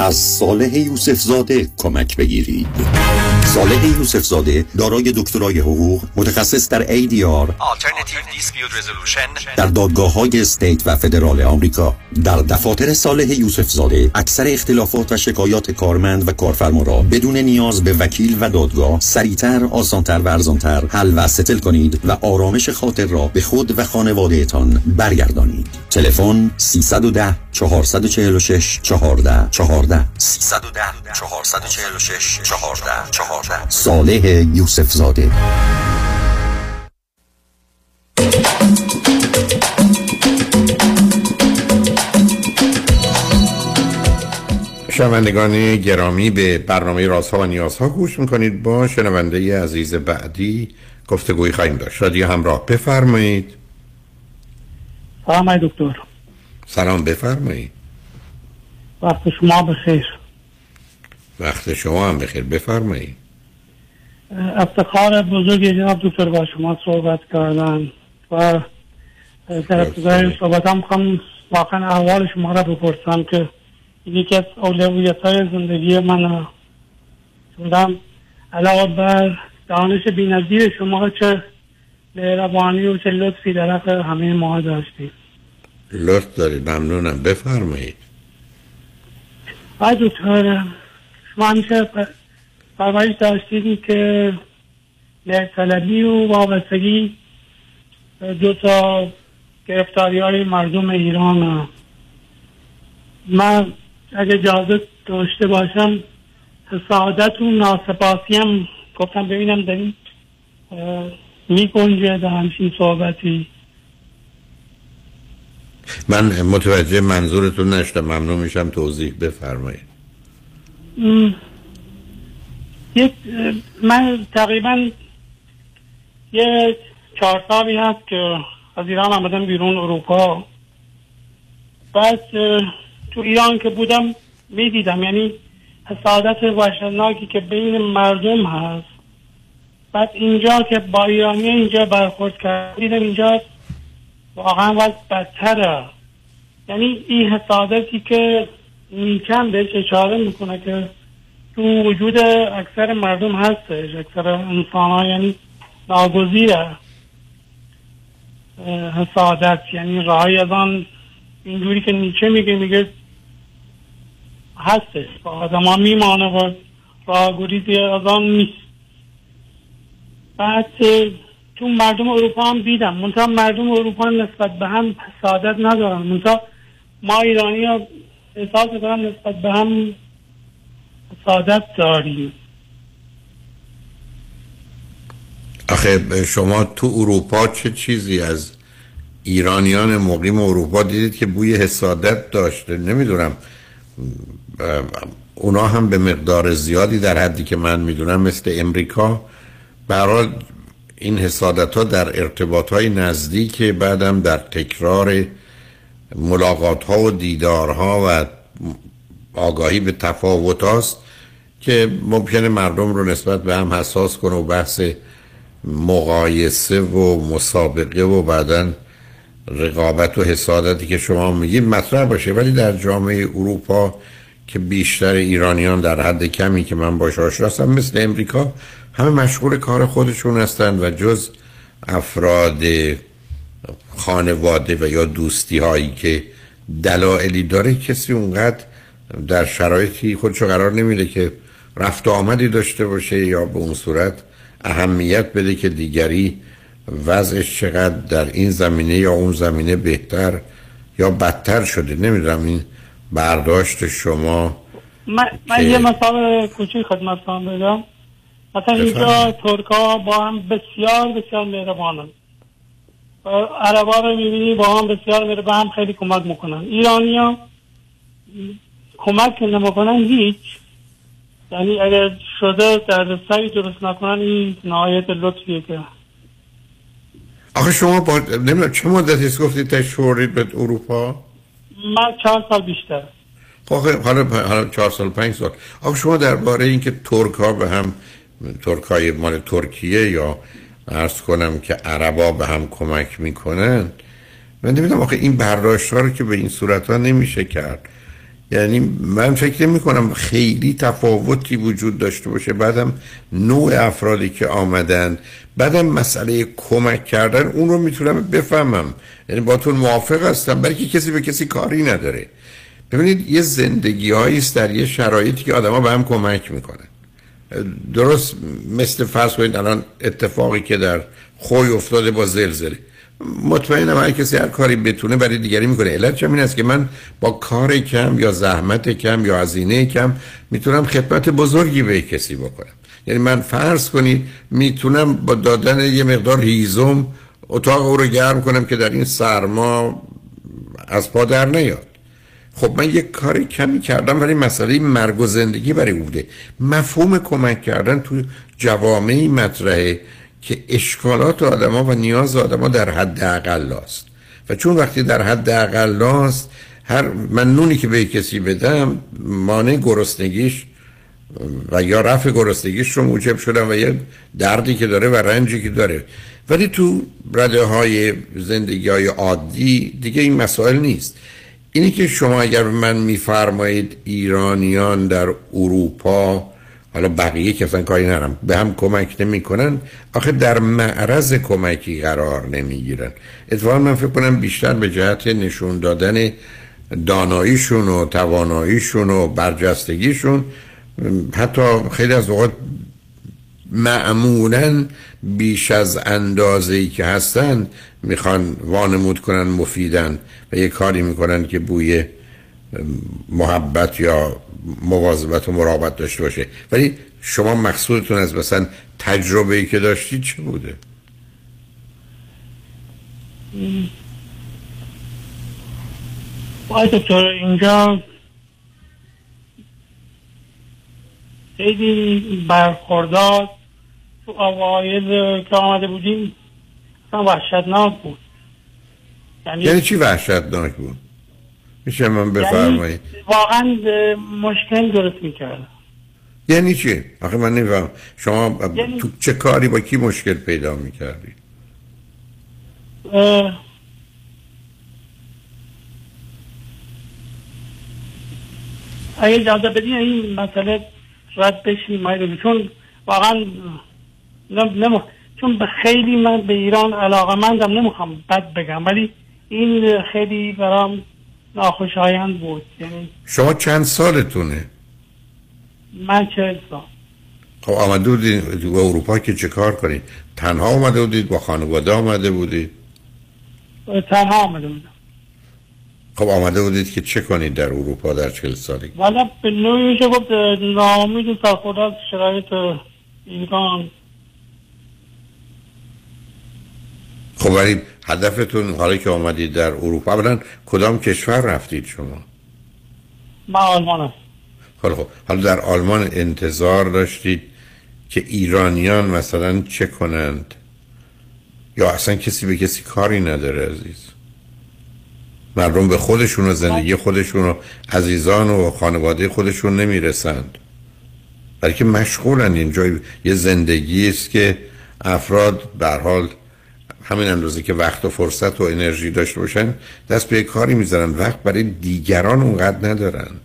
از صالح یوسف زاده کمک بگیرید. صالح یوسف زاده دارای دکترای حقوق متخصص در ADR در دادگاه های استیت و فدرال آمریکا. در دفاتر صالح یوسف زاده اکثر اختلافات و شکایات کارمند و کارفرما را بدون نیاز به وکیل و دادگاه سریعتر آسانتر و ارزانتر حل و ستل کنید و آرامش خاطر را به خود و خانوادهتان برگردانید. تلفن 310 446 14 14 310 446 14 14 صالح یوسف زاده شنوندگان گرامی به برنامه رازها و نیازها گوش می‌کنید با شنونده عزیز بعدی گفتگوی خواهیم داشت. شادی همراه بفرمایید. سلام دکتر. سلام بفرمایید وقت شما بخیر. وقت شما هم بخیر. بفرمایید افتخار بزرگ جناب دکتر با شما صحبت کردن و در ابتدای صحبت هم می‌خوام واقعا احوال شما را بپرسم که یکی از اولویت های زندگی من چندم علاوه بر دانش بینظیر شما چه مهربانی و چه لطفی در حق همه ما داشتید. لطف دارید ممنونم. بفرمایید. آی دکتر شما همیشه پرورش داشتید که مهرطلبی و وابستگی دو تا گرفتاری های مردم ایران من اگه اجازه داشته باشم سعادت و ناسپاسی هم گفتم ببینم این می گنجه در همچین صحبتی. من متوجه منظورتون نشدم. ممنون میشم توضیح بفرمایید. یک من تقریبا یه چهار سالی هست که از ایران آمدم بیرون اروپا. بعد تو ایران که بودم می‌دیدم. یعنی حسادت وحشتناکی که بین مردم هست. بعد اینجا که با ایرانی اینجا برخورد کرد دیدم اینجا واقعا وقت بدتره. یعنی این حسادتی که نیکم بهش اشاره می‌کنه که تو وجود اکثر مردم هستش اکثر انسان ها یعنی ناگزیره. حسادت یعنی رای از آن اینجوری که نیچه میگه میگه هستش. با آدم ها میمانه و راه گریزی از آن نیست. بعد تو مردم اروپا هم دیدم. منتها مردم اروپا نسبت به هم حسادت ندارن. منتها ما ایرانی ها احساس می‌کنم نسبت به هم حسادت داریم. آخه شما تو اروپا چه چیزی از ایرانیان مقیم اروپا دیدید که بوی حسادت داشته؟ نمی‌دونم. اونا هم به مقدار زیادی در حدی که من می‌دونم مثل امریکا برای این حسادت ها در ارتباط های نزدیک بعدم در تکرار ملاقات ها و دیدارها و آگاهی به تفاوت هاست که ممکنه مردم رو نسبت به هم حساس کنه و بحث مقایسه و مسابقه و بعدا رقابت و حسادتی که شما میگید مطرح باشه. ولی در جامعه اروپا که بیشتر ایرانیان در حد کمی که من باش آشنا هستم مثل امریکا همه مشغول کار خودشون هستند و جز افراد خانواده و یا دوستی هایی که دلایلی داره کسی اونقدر در شرایطی خودشو قرار نمیده که رفت و آمدی داشته باشه یا به اون صورت اهمیت بده که دیگری وضعش چقدر در این زمینه یا اون زمینه بهتر یا بدتر شده. نمی‌دونم این برداشت شما من, من یه مثال کوچیک خدمتتان بگم مثلا اینجا ترکا با هم بسیار بسیار مهربانن. عربا رو می‌بینی با هم بسیار میره به هم خیلی کمک می‌کنن. ایرانی ها کمک نمی‌کنن هیچ. یعنی اگر شده در سری درست نکنن این نهایت لطفیه که. آخه شما با نمی‌دونم چه مدتی گفتید تشورید به اروپا؟ من چهار سال بیشتر. خب حالا حالا چهار سال پنج سال. آخه شما درباره اینکه ترک ها به هم ترک های مال ترکیه یا ارز کنم که عربا به هم کمک می‌کنن. من نمی‌دونم آخه این برداشت ها رو که به این صورت ها نمیشه کرد. یعنی من فکر نمی کنم خیلی تفاوتی وجود داشته باشه. بعدم نوع افرادی که آمدن بعدم مسئله کمک کردن اون رو می‌تونم بفهمم. یعنی باتون موافق هستم برای که کسی به کسی کاری نداره. ببینید یه زندگی است در یه شرایطی که آدما به هم کمک می‌کنن. درست مثل فرض کنید الان اتفاقی که در خوی افتاده با زلزله. مطمئنم هر کسی هر کاری بتونه برای دیگری می‌کنه. علت این است که من با کار کم یا زحمت کم یا هزینه کم می‌تونم خدمت بزرگی به کسی بکنم. یعنی من فرض کنید می‌تونم با دادن یه مقدار هیزم اتاق او رو گرم کنم که در این سرما از پا در نیاد. خب من یک کاری کمی کردم ولی مسئله مرگ و زندگی برای او بوده. مفهوم کمک کردن تو جوامعی مطرحه که اشکالات آدما و نیاز آدما در حد است. و چون وقتی در حد اقل است هر من نونی که به کسی بدم مانع گرسنگیش و یا رفع گرسنگیش رو موجب شدم و یه دردی که داره و رنجی که داره. ولی تو رده های زندگی های عادی دیگه این مسائل نیست. اینی که شما اگر من میفرمایید ایرانیان در اروپا حالا بقیه که اصلا کاری نرم به هم کمک نمی‌کنن آخه در معرض کمکی قرار نمی‌گیرن. اتفاقا من فکر کنم بیشتر به جهت نشون دادن داناییشون و تواناییشون و برجستگیشون حتی خیلی از اوقات معمولا بیش از اندازه که هستن می‌خوان وانمود کنن مفیدن و یه کاری می‌کنن که بوی محبت یا مواظبت و مراقبت داشته باشه. ولی شما مقصودتون از مثلا تجربه ای که داشتید چه بوده؟ آقای دکتر اینجا خیلی برخوردار تو اوایل که آمده بودیم اصلا وحشتناک بود. یعنی چی وحشتناک بود؟ میشه من بفرمایید یعنی واقعا مشکل درست می‌کرد یعنی چی؟ آخه من نمیفهم. شما یعنی- تو چه کاری با کی مشکل پیدا می‌کردی؟ اگه اجازه بدین این مسئله رد بشیم آقای چون واقعا نم... چون به خیلی من به ایران علاقه مندم نمی‌خوام بد بگم ولی این خیلی برام ناخوشایند بود یعنی شما چند سالتونه؟ من چه سال خب آمده بودید تو اروپا که چه کار کنید؟ تنها آمده بودید با خانواده آمده بودید؟ تنها آمده بودم خب آمده بودید که چه کنید در اروپا در چل سالگی؟ والا به نوعی میشه گفت ناامید و سرخورده از شرایط ایران خب ولی هدفتون حالا که آمدید در اروپا اولا کدام کشور رفتید شما؟ من آلمان خب خب. حالا در آلمان انتظار داشتید که ایرانیان مثلا چه کنند؟ یا اصلا کسی به کسی کاری نداره عزیز؟ مردم به خودشون و زندگی خودشون و عزیزان و خانواده خودشون نمی‌رسند. بلکه مشغولن اینجا یه زندگی است که افراد در حال همین اندازه که وقت و فرصت و انرژی داشته باشن دست به کاری می‌ذارن. وقت برای دیگران اونقدر ندارند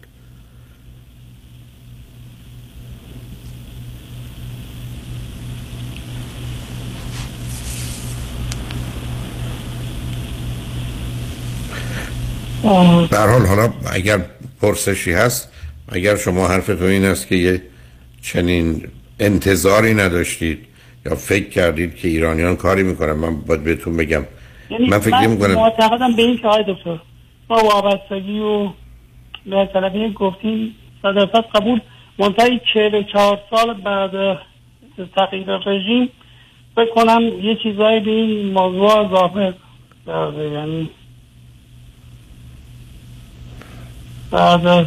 در حال حالا اگر پرسشی هست اگر شما حرفتون این است که یه چنین انتظاری نداشتید یا فکر کردید که ایرانیان کاری می‌کنن؟ من باید بهتون بگم. یعنی من فکر می‌کنم معتقدم به این که دکتر با وابستگی و به طلبی گفتیم درصد قبول. منتهی چهل چهار سال بعد تغییر رژیم فکر کنم یه چیزایی به این موضوع اضافه کرده یعنی بعد از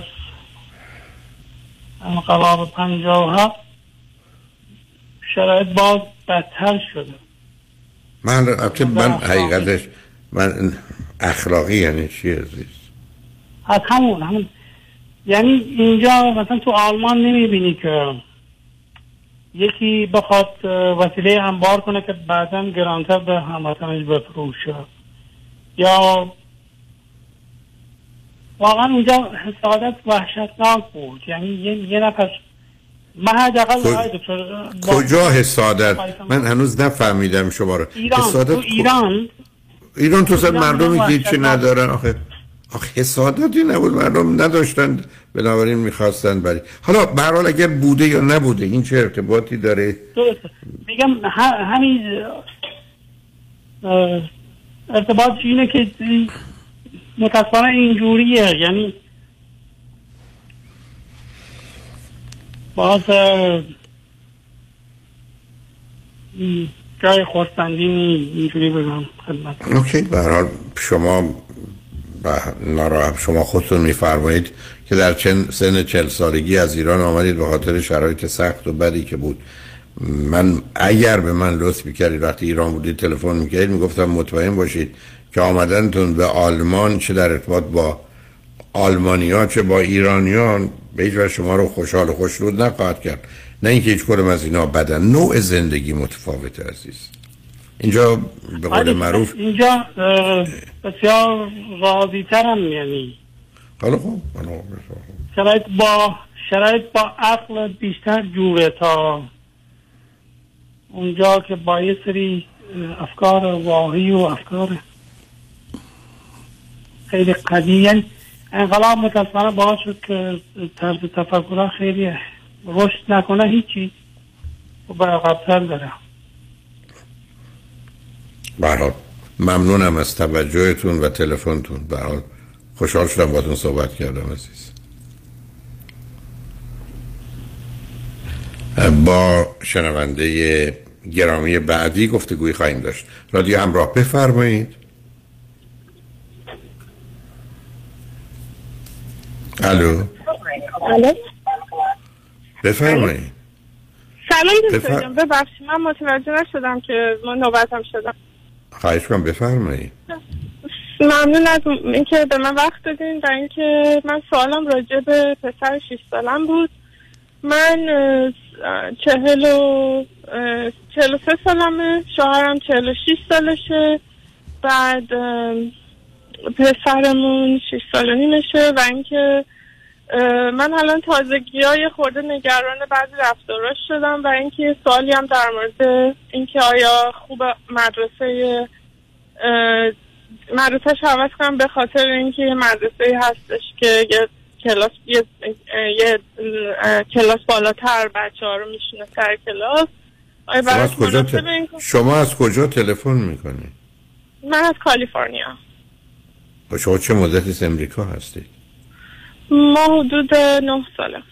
انقلاب پنجاه و هفت شرایط باز بدتر شده. من من حقیقتش من اخلاقی یعنی چی عزیز؟ از همون همون. یعنی اینجا مثلا تو آلمان نمی‌بینی که یکی بخواد وسیله انبار کنه که بعدا گرانتر به هموطنش بفروشه. یا واقعا اونجا حسادت وحشتناک بود. یعنی یه, یه نفر من حداقل کجا حسادت من هنوز نفهمیدم شما رو. ایران حسادت تو ایران. ایران تو که هیچی وحشتناک. ندارن. آخه آخه حسادتی نبود. مردم نداشتن. بنابراین می‌خواستن بری حالا به هر حال اگر بوده یا نبوده این چه ارتباطی داره؟ میگم همین ارتباط اینه که متاسفانه اینجوریه. یعنی باز جای خورسندی نی اینجوری بگم خدمت اوکی به هر حال شما شما خودتون میفرمایید که در چند سن چل سالگی از ایران آمدید به خاطر شرایط سخت و بدی که بود. من اگر به من لطف می‌کردید وقتی ایران بودید تلفن می‌کردید می‌گفتم مطمئن باشید که آمدنتون به آلمان چه در ارتباط با آلمانیا چه با ایرانیان به هیچ شما رو خوشحال و خوشنود نخواهد کرد. نه اینکه هیچ کدوم از اینا بدن. نوع زندگی متفاوت عزیز. اینجا به قول معروف اینجا بسیار راضی ترم یعنی. حالا خب حالا شرایط با شرایط با عقل بیشتر جوره تا اونجا که با یه سری افکار واهی و افکار خیلی قدیم یعنی انقلاب متاسفانه باعث شد که طرز تفکرها خیلی رشد نکنه هیچی. و برقبتر داره. برحال ممنونم از توجهتون و تلفنتون. برحال خوشحال شدم باتون صحبت کردم عزیز. با شنونده گرامی بعدی گفتگوی خواهیم داشت. رادیو همراه بفرمایید. الو. الو. بفرمایید. سلام دکتر جان ببخشید من متوجه نشدم که ما نوبتم شدم. خواهش کنم بفرمایید. ممنون از اینکه به من وقت دادین و اینکه من سوالم راجع به پسر 6 سالم بود. من چهل و چهل و سه سالمه شوهرم چهل و شیش سالشه. بعد پسرمون شیش سال و نیمشه و اینکه من الان تازگی های خورده نگران بعضی رفتاراش شدم و اینکه سوالی هم در مورد اینکه آیا خوب مدرسه مدرسهش عوض کنم به خاطر اینکه یه مدرسه هستش که یه کلاس یه, یه کلاس بالاتر بچه ها رو میشونه سر کلاس. شما از کجا, ت... شما از کجا تلفن می‌کنید من از کالیفرنیا. و شما چه مدتی از امریکا هستید؟ ما حدود نه ساله.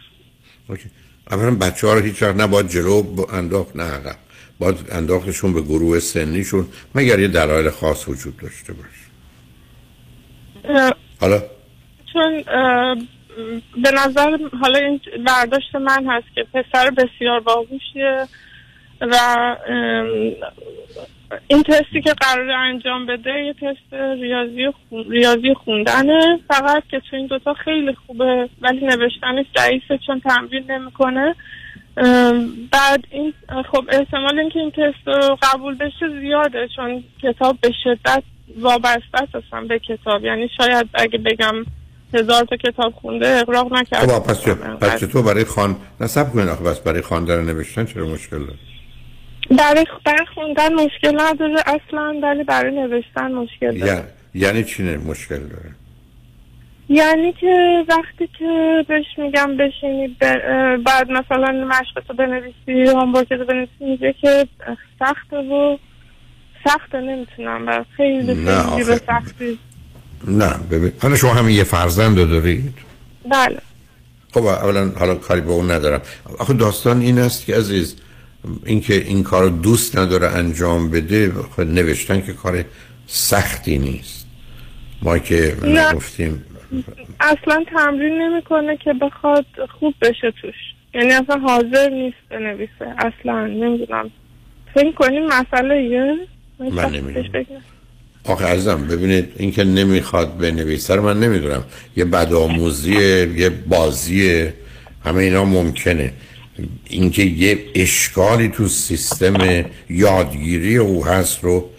اوکی. اولا بچه ها رو هیچ وقت نباید جلو انداخت نه عقب. باید انداختشون به گروه سنیشون مگر یه دلایل خاص وجود داشته باشه. حالا؟ چون به نظر حالا این برداشت من هست که پسر بسیار باهوشیه. و این تستی که قرار انجام بده یه تست ریاضی خون- ریاضی خوندنه فقط که تو این دوتا خیلی خوبه ولی نوشتنش ضعیفه چون تمرین نمی‌کنه. بعد این خب احتمال اینکه این تست رو قبول بشه زیاده چون کتاب به شدت وابسته اصلا به کتاب. یعنی شاید اگه بگم هزار تا کتاب خونده اقراق نکرده. خب پس پس چطور برای خان نصب کنید آخه بس برای خواندن نوشتن چرا مشکل داره؟ برای خوندن مشکل نداره اصلا ولی برای نوشتن مشکل داره. یعنی یعنی چی نه مشکل داره؟ یعنی که وقتی که بهش میگم بشینی بعد مثلا مشقتو بنویسی هامورکتو بنویسی میگه که سخته و سخته نمی‌تونم بر خیلی. به سختی. نه ببین حالا شما همین یه فرزند رو دارید؟ بله. خب اولا حالا کاری به اون ندارم. آخه داستان این است که عزیز اینکه این کار رو دوست نداره انجام بده خب نوشتن که کار سختی نیست. ما که. گفتیم اصلا تمرین نمی‌کنه که بخواد خوب بشه توش. یعنی اصلا حاضر نیست بنویسه. اصلا نمی‌دونم. فکر کنیم مسئله یه من نمی‌دونم. آخه عزیزم ببینید اینکه نمی‌خواد بنویسه رو من نمی‌دونم. یه بدآموزیه یه بازیه. همه اینا ممکنه. اینکه یه اشکالی تو سیستم یادگیری او هست رو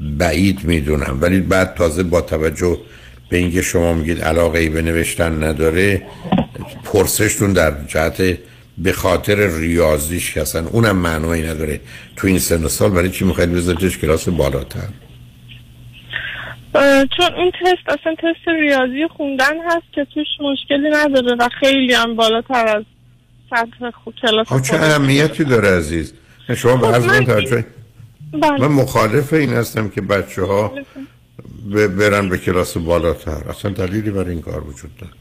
بعید می‌دونم. ولی بعد تازه با توجه به اینکه شما میگید علاقه ای به نوشتن نداره پرسشتون در جهت به خاطر ریاضیش که اصلا اونم معنایی نداره تو این سن سال. برای چی می‌خواید بذارتش کلاس بالاتر؟ چون این تست اصلا تست ریاضی خوندن هست که توش مشکلی نداره و خیلی هم بالاتر از سطح خوب کلاس چه. اهمیتی داره عزیز. شما خب بعض من- من توجه بله. من مخالف این هستم که بچه ها برن به کلاس بالاتر. اصلا دلیلی برای این کار وجود داره.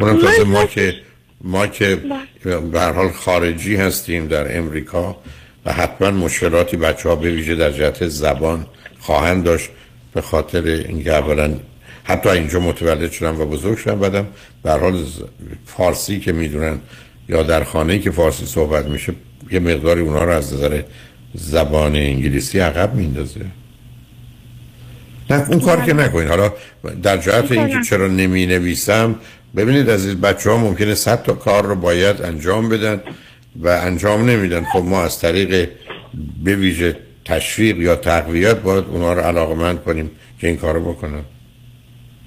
اونم تازه ما که ما که به هر حال خارجی هستیم در امریکا و حتما مشکلاتی بچه ها به ویژه در جهت زبان خواهند داشت به خاطر اینکه اولا حتی اینجا متولد شدم و بزرگ شدم بعدم به هر حال فارسی که می‌دونن یا در خانه که فارسی صحبت میشه یه مقداری اونها رو از نظر زبان انگلیسی عقب میندازه نه اون کار که نکنید حالا در جهت اینکه. چرا نمی نویسم ببینید عزیز بچه ها ممکنه صد تا کار رو باید انجام بدن و انجام نمیدن. خب ما از طریق به ویژه تشویق یا تقویت باید اونا رو علاقمند کنیم که این کار رو بکنن.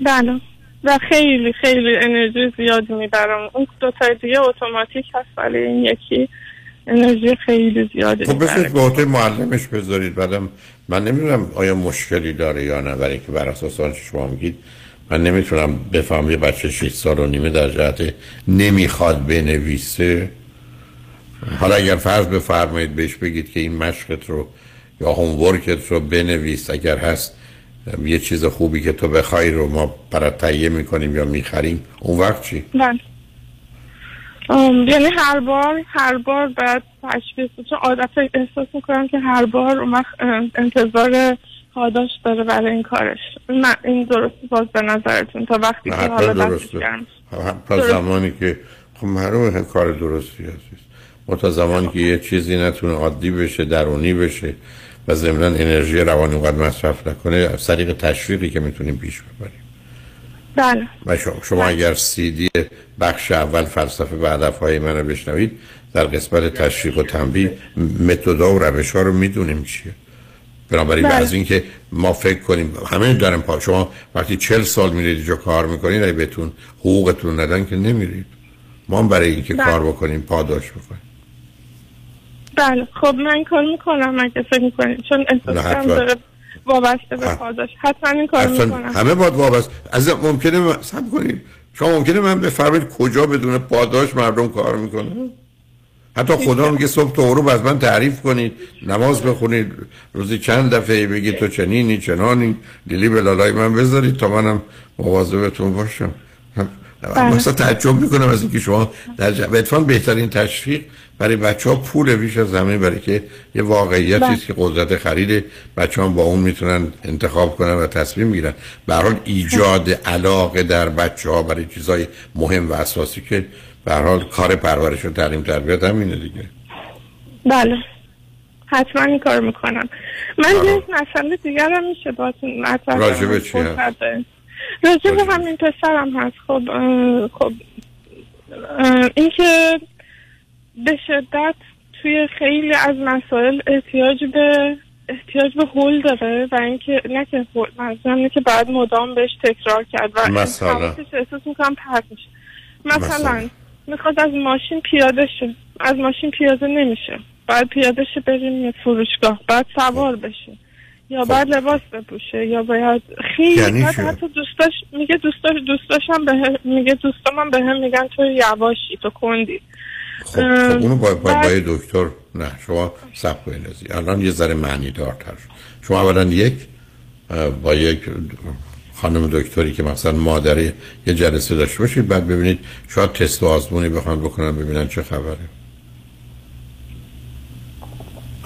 بله. و خیلی خیلی انرژی زیادی می‌برم. اون دو تا دیگه اتوماتیک هست ولی این یکی انرژی خیلی زیادی خب بسید به عهده معلمش بذارید. بعدم من نمی‌دونم آیا مشکلی داره یا نه برای که بر اساس آنچه شما میگید من نمی‌تونم بفهم یه بچه 6 سال و نیمه در جهت نمی‌خواد بنویسه. حالا اگر فرض بفرمایید بهش بگید که این مشقت رو یا هومورکت رو بنویس اگر هست یه چیز خوبی که تو بخوای رو ما برات تهیه می‌کنیم یا می‌خریم. اون وقت چی؟ بله. یعنی هر بار هر بار بعد تشخیص چون عادت احساس می‌کنم که هر بار ام، انتظار پاداش داره برای این کارش. نه این درست باز به نظرتون. تا وقتی که حالا درسته. تا. زمانی که خب معلومه کار درستی هست. ما تا زمانی که یه چیزی نتونه عادی بشه درونی بشه و ضمنا انرژی روانی اونقدر مصرف نکنه از طریق تشویقی که می‌تونیم پیش ببریم. بله. و شما, شما اگر سیدی بخش اول فلسفه و هدفهای من رو بشنوید در قسمت تشویق و تنبیه متدا و روش ها رو می‌دونیم چیه. بنابراین بله. از اینکه ما فکر کنیم همه دارن پا شما وقتی چل سال میرید اینجا کار می‌کنید اگه بهتون حقوقتون ندن که نمیرید. ما هم برای اینکه بله. کار بکنیم پاداش بکنیم بله. خب من کار می‌کنم اگه فکر می‌کنید چون احساس نه، کنم حتما. داره وابسته به پاداش حتما این کار می‌کنم. همه باید وابسته. از ممکنه من- صبر کنید. شما ممکنه من بفرمایید کجا بدون پاداش مردم کار می‌کنه؟ حتی خدا میگه صبح تا غروب از من تعریف کنید نماز بخونید روزی چند دفعه بگید تو چنینی چنانی. لیلی به لالای من بذارید تا منم مواظبتون باشم. بله. مثلا تعجب می‌کنم از اینکه شما در ج... اتفاقا بهترین تشویق برای بچه ها پول بیش از همه برای که یه واقعیتی است که قدرت خرید بچه ها با اون می‌تونن انتخاب کنن و تصمیم می‌گیرن. به ایجاد علاقه در بچه ها برای چیزای مهم و اساسی که به هر حال کار پرورش و تعلیم تربیت همینه دیگه. بله. حتما این کار می‌کنم. من یه مسئله دیگر هم میشه باتون مطرح کنم؟ راجع به چی هست؟ فرصت دارین؟ راجع به همین پسرم هست. خب خب اینکه به شدت توی خیلی از مسائل احتیاج به احتیاج به هول داره و اینکه نه که هول که بعد مدام بهش تکرار کرد و مثلا؟ احساس می‌کنم پرت میشه. مثلا مثلا؟ می‌خواد از ماشین پیاده شه. از ماشین پیاده نمیشه. بعد پیاده شه بریم یه فروشگاه. بعد سوار بشه. یا باید لباس بپوشه. یا باید خیلی یعنی بعد؟ حتی دوستاش میگه دوستاش دوستاشم به میگه دوستام هم به هم میگن تو یواشی تو کندی. خب, خب اونو باید باید با یه دکتر نه شما سب کنید. الان یه ذره معنی دارتر شد. شما اولا یک با یک خانم دکتری که مثلا مادری یه جلسه داشته باشید بعد ببینید شاید تست و آزمونی بخوان بکنن ببینن چه خبره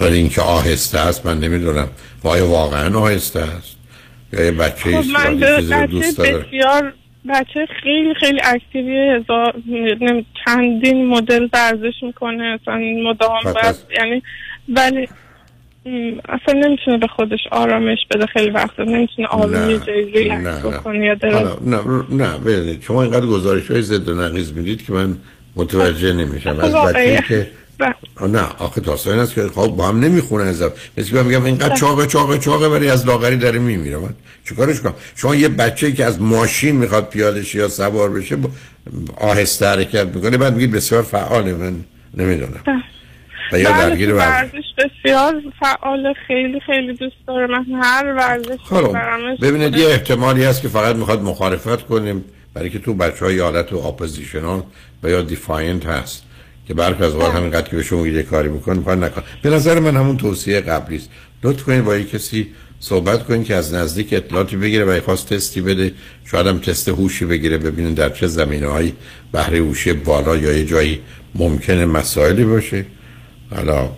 ولی اینکه آهسته است من نمی‌دونم و آیا واقعا آهسته است یا یه بچه خب من دوست داره بسیار بچه خیلی خیلی اکتیوی هزار چندین مدل ورزش می‌کنه اصلا مدام خب، بعد یعنی ولی اصلا نمی‌تونه به خودش آرامش بده خیلی وقتا نمی‌تونه آروم یه جایی نه، ریلکس نه. بکنه یا نه نه ببینید شما اینقدر گزارش های ضد و نقیض می‌دید که من متوجه نمیشم از واقعی. بچه که نه آخه داستان این است که خب با هم نمی‌خونه از مثل که میگم اینقدر چاقه چاقه چاقه ولی از لاغری داره میمیره. من چیکارش کنم؟ شما یه بچه که از ماشین می‌خواد پیاده شه یا سوار بشه با- آهسته حرکت می‌کنه بعد میگید بسیار فعاله من نمی‌دونم. و یا بله، درگیر تو ورزش. بسیار فعال خیلی خیلی دوست داره. من هر ورزش خب ببینید یه احتمالی هست که فقط می‌خواد مخالفت کنیم برای که تو بچه های حالت و oppositional و یا defiant هست. که برخی از اوقات همینقدر که به شما یه کاری بکن می‌خواد نکن. به نظر من همون توصیه قبلی است لطف کنید با یه کسی صحبت کنید که از نزدیک اطلاعاتی بگیره و خواست تستی بده. شاید هم تست هوشی بگیره ببینید در چه زمینه های بهره هوشی بالا یا یه جایی ممکنه مسائلی باشه. حالا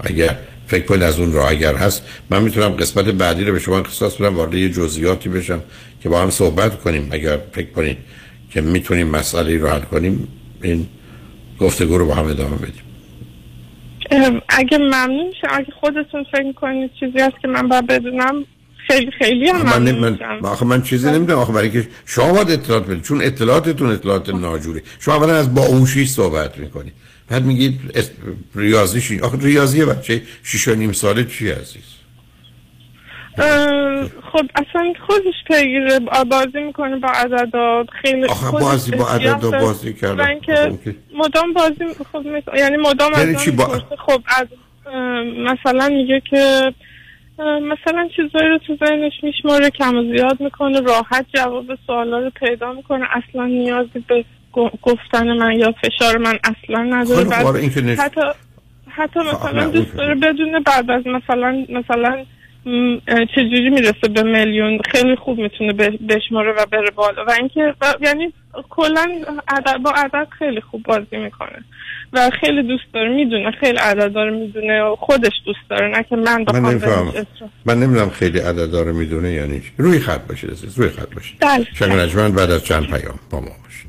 اگر فکر کنید از اون راه اگر هست من می‌تونم قسمت بعدی رو به شما اختصاص بدم وارد یه جزئیاتی بشم که با هم صحبت کنیم. اگر فکر کنید که می‌تونیم مسئله رو حل کنیم این گفتگو رو با هم ادامه بدیم. اگه ممنون میشم اگه خودتون فکر کنید چیزی هست که من باید بدونم خیلی خیلی هم من, من, آخه من چیزی نمی‌دونم آخه برای که شما باید اطلاعات بدید چون اطلاعاتتون اطلاعات ناجوری. شما اولا از باهوشی صحبت می‌کنید. بعد میگید ریاضی شی آخه ریاضی بچه شیش و نیم ساله چی عزیز؟ خب اصلا خودش پیگیره بازی می‌کنه با عددا خیلی آخه بازی با عددا. بازی. و اینکه مدام بازی خب می- یعنی مدام از یعنی با- خب از مثلا میگه که مثلا چیزایی رو تو ذهنش میشماره کم و زیاد می‌کنه راحت جواب سوالا رو پیدا می‌کنه اصلا نیازی به گفتن من یا فشار من اصلا نداره آره، حتی حتی مثلا دوست داره بدونه بعد از مثلا مثلا چجوری می‌رسه به میلیون؟ خیلی خوب می‌تونه بشماره و بره بالا. و اینکه یعنی کلا با عدد خیلی خوب بازی می‌کنه. و خیلی دوست داره می‌دونه خیلی عدد داره می‌دونه و خودش دوست داره نه که من من نمیفهم من نمی‌دونم خیلی عدد داره می‌دونه یعنی روی خط باشید روی خط باشید. بله. شنگ بعد از چند پیام با ما باشید.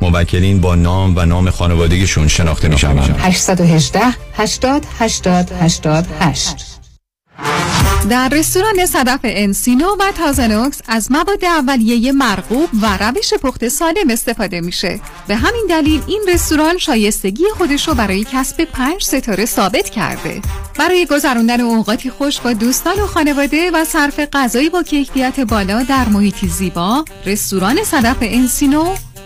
موکلین با نام و نام خانوادگیشون شناخته می شوند 818 80 80 88 در رستوران صدف انسینو و تازنوکس از مواد اولیه مرغوب و روش پخت سالم استفاده میشه. به همین دلیل این رستوران شایستگی خودش رو برای کسب پنج ستاره ثابت کرده. برای گذراندن اوقاتی خوش با دوستان و خانواده و صرف غذایی با کیفیت بالا در محیطی زیبا رستوران صدف انسینو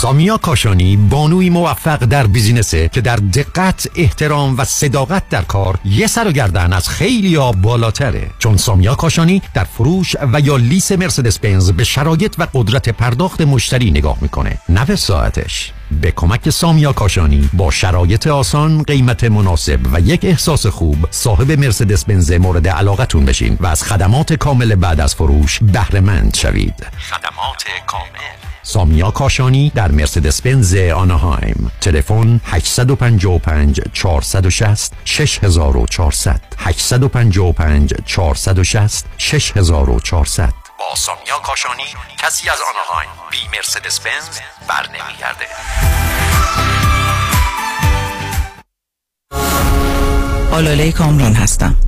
سامیا کاشانی بانوی موفق در بیزینسه که در دقت احترام و صداقت در کار یه سر و گردن از خیلی ها بالاتره. چون سامیا کاشانی در فروش و یا لیس مرسدس بنز به شرایط و قدرت پرداخت مشتری نگاه می‌کنه. نه ساعتش. به کمک سامیا کاشانی با شرایط آسان قیمت مناسب و یک احساس خوب صاحب مرسدس بنز مورد علاقتون بشین و از خدمات کامل بعد از فروش بهره مند شوید. خدمات کامل. سامیا کاشانی در مرسدس بنز آنهایم. تلفن 855 460 6400 855 460 6400 با سامیا کاشانی کسی از Anaheim بی مرسدس بنز بر نمیگرده آلاله کامران هستم.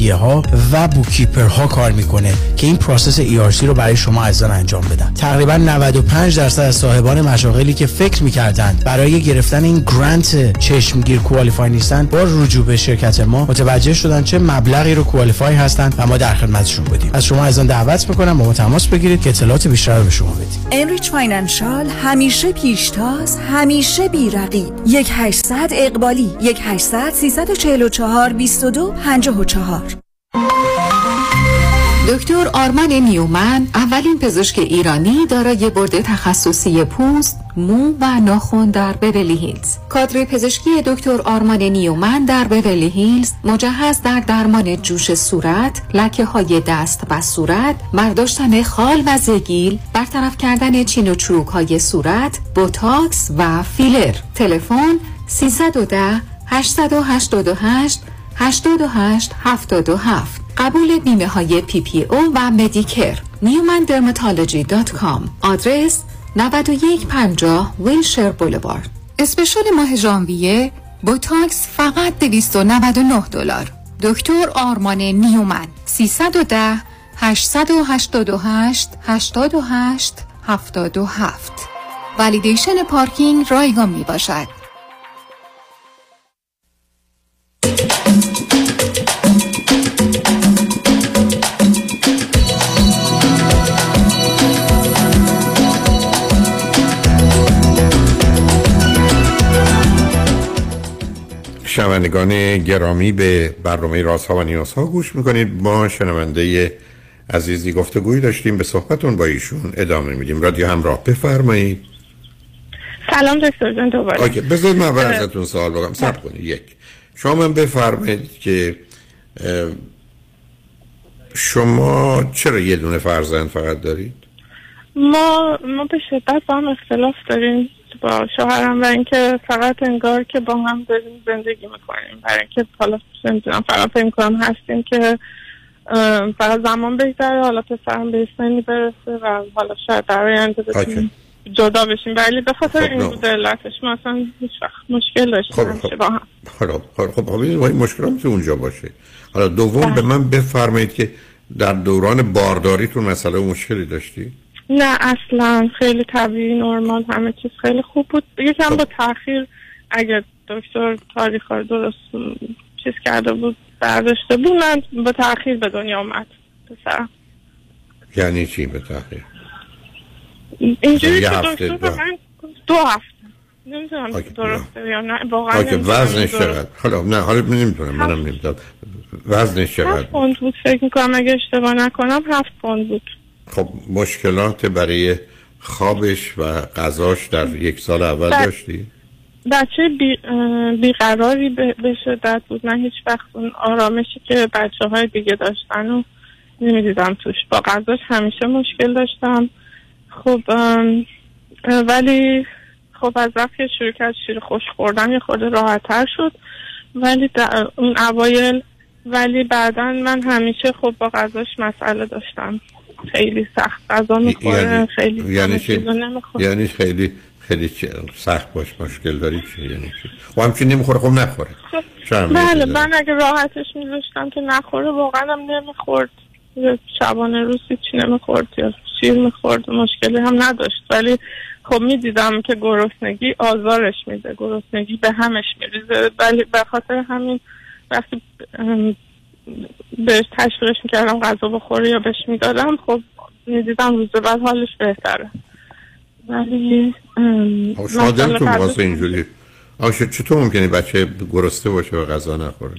ها و bookkeeper ها کار می‌کنه که این process ERC رو برای شما عزیزان انجام بدن. تقریبا 95 درصد از صاحبان مشاغلی که فکر می‌کردند برای گرفتن این grant چشمگیر qualify نیستن با رجوع به شرکت ما متوجه شدن چه مبلغی رو qualify هستند و ما در خدمتشون بودیم. از شما عزیزان دعوت می‌کنم با ما تماس بگیرید که اطلاعات بیشتر رو به شما بدیم. Enrich Financial همیشه پیشتاز همیشه بی‌رقیب. 1800 اقبالی 1800 344 22 54 دکتر آرمان نیومن اولین پزشک ایرانی دارای بورد تخصصی پوست مو و ناخن در بورلی هیلز. کادر پزشکی دکتر آرمان نیومن در بورلی هیلز مجهز در درمان جوش صورت لکه های دست و صورت برداشتن خال و زگیل برطرف کردن چین و چروک های صورت بوتاکس و فیلر. تلفن 310 888 828 77 قبول بیمه های PPO و Medicare neumandermatology.com آدرس 9150 Wilshire Boulevard. special ماه ژانویه بوتاکس فقط 299 دلار. دکتر آرمان نیومن. 310 888 88 77 ولیدیشن پارکینگ رایگان می باشد شنوندگان گرامی به برنامه راست ها و نیاز ها گوش می‌کنید. با شنونده عزیزی گفتگویی داشتیم. به صحبتون با ایشون ادامه میدیم. رادیو همراه بفرمایید. سلام دکتر جان دوباره. بذارید من اول ازتون سوال بگم. سب کنید. یک شما من بفرمایید که شما چرا یه دونه فرزند فقط دارید؟ ما ما به شدت با هم اختلاف داریم. با شوهرم و اینکه فقط انگار که با هم داریم زندگی می‌کنیم برای اینکه حالا نمی‌دونم فقط فکر می‌کنم هستیم که فقط زمان بگذره حالا پسرم به سنی برسه و حالا شاید در آینده بتونیم جدا بشیم ولی به خاطر خب، این. بود علتش ما اصلا هیچ وقت مشکل داشتیم خب، خب. با هم خب خب خب خب این مشکل هم تو اونجا باشه حالا دوم به من بفرمایید که در دوران بارداریتون مسئله و مشکلی داشتی؟ نه اصلا خیلی طبیعی نرمال همه چیز خیلی خوب بود یکم با تاخیر اگه دکتر تاریخ رو درست چیز کرده بود برداشته بود من با تاخیر به دنیا اومد پسرم یعنی چی به تحقیق؟ اینجوری که دکتر. به من دو هفته نمی‌دونم درسته یا نه واقعا نمی‌دونم وزنش. چقدر؟ حالا نه حالا نمی‌تونم منم نمی‌تونم وزنش چقدر؟ هفت پوند بود فکر می‌کنم اگه اشتباه نکنم هفت پوند بود خب مشکلات برای خوابش و غذاش در یک سال اول بله. داشتی؟ بچه بی بیقراری به به شدت بود. من هیچ وقت اون آرامشی که بچه های دیگه داشتن و نمی‌دیدم توش. با غذاش همیشه مشکل داشتم. خب ولی خب از وقتی که شروع کرد شیر خوش خوردن یه خورده راحت تر شد. ولی در اون اوایل ولی بعدا من همیشه خب با غذاش مسئله داشتم. خیلی سخت غذا می‌خوره یعنی خیلی یعنی چی؟ یعنی خیلی خیلی سخت باش مشکل داری چی یعنی چی؟ و همچین نمی‌خوره خب نخوره اهمیتی بله؟ من اگه راحتش میذاشتم که نخوره واقعا هم نمی‌خورد شبانه روز چی نمی‌خورد یا شیر می‌خورد مشکلی هم نداشت ولی خب می‌دیدم که گرسنگی آزارش میده گرسنگی به همش میریزه ولی به خاطر همین وقتی بهش تشویقش می‌کردم غذا بخوره یا بهش می‌دادم خب می‌دیدم روز بعد حالش بهتره. ولی شما دلتون واسه اینجوری. آخه چطور ممکنه بچه گرسنه باشه و غذا نخوره؟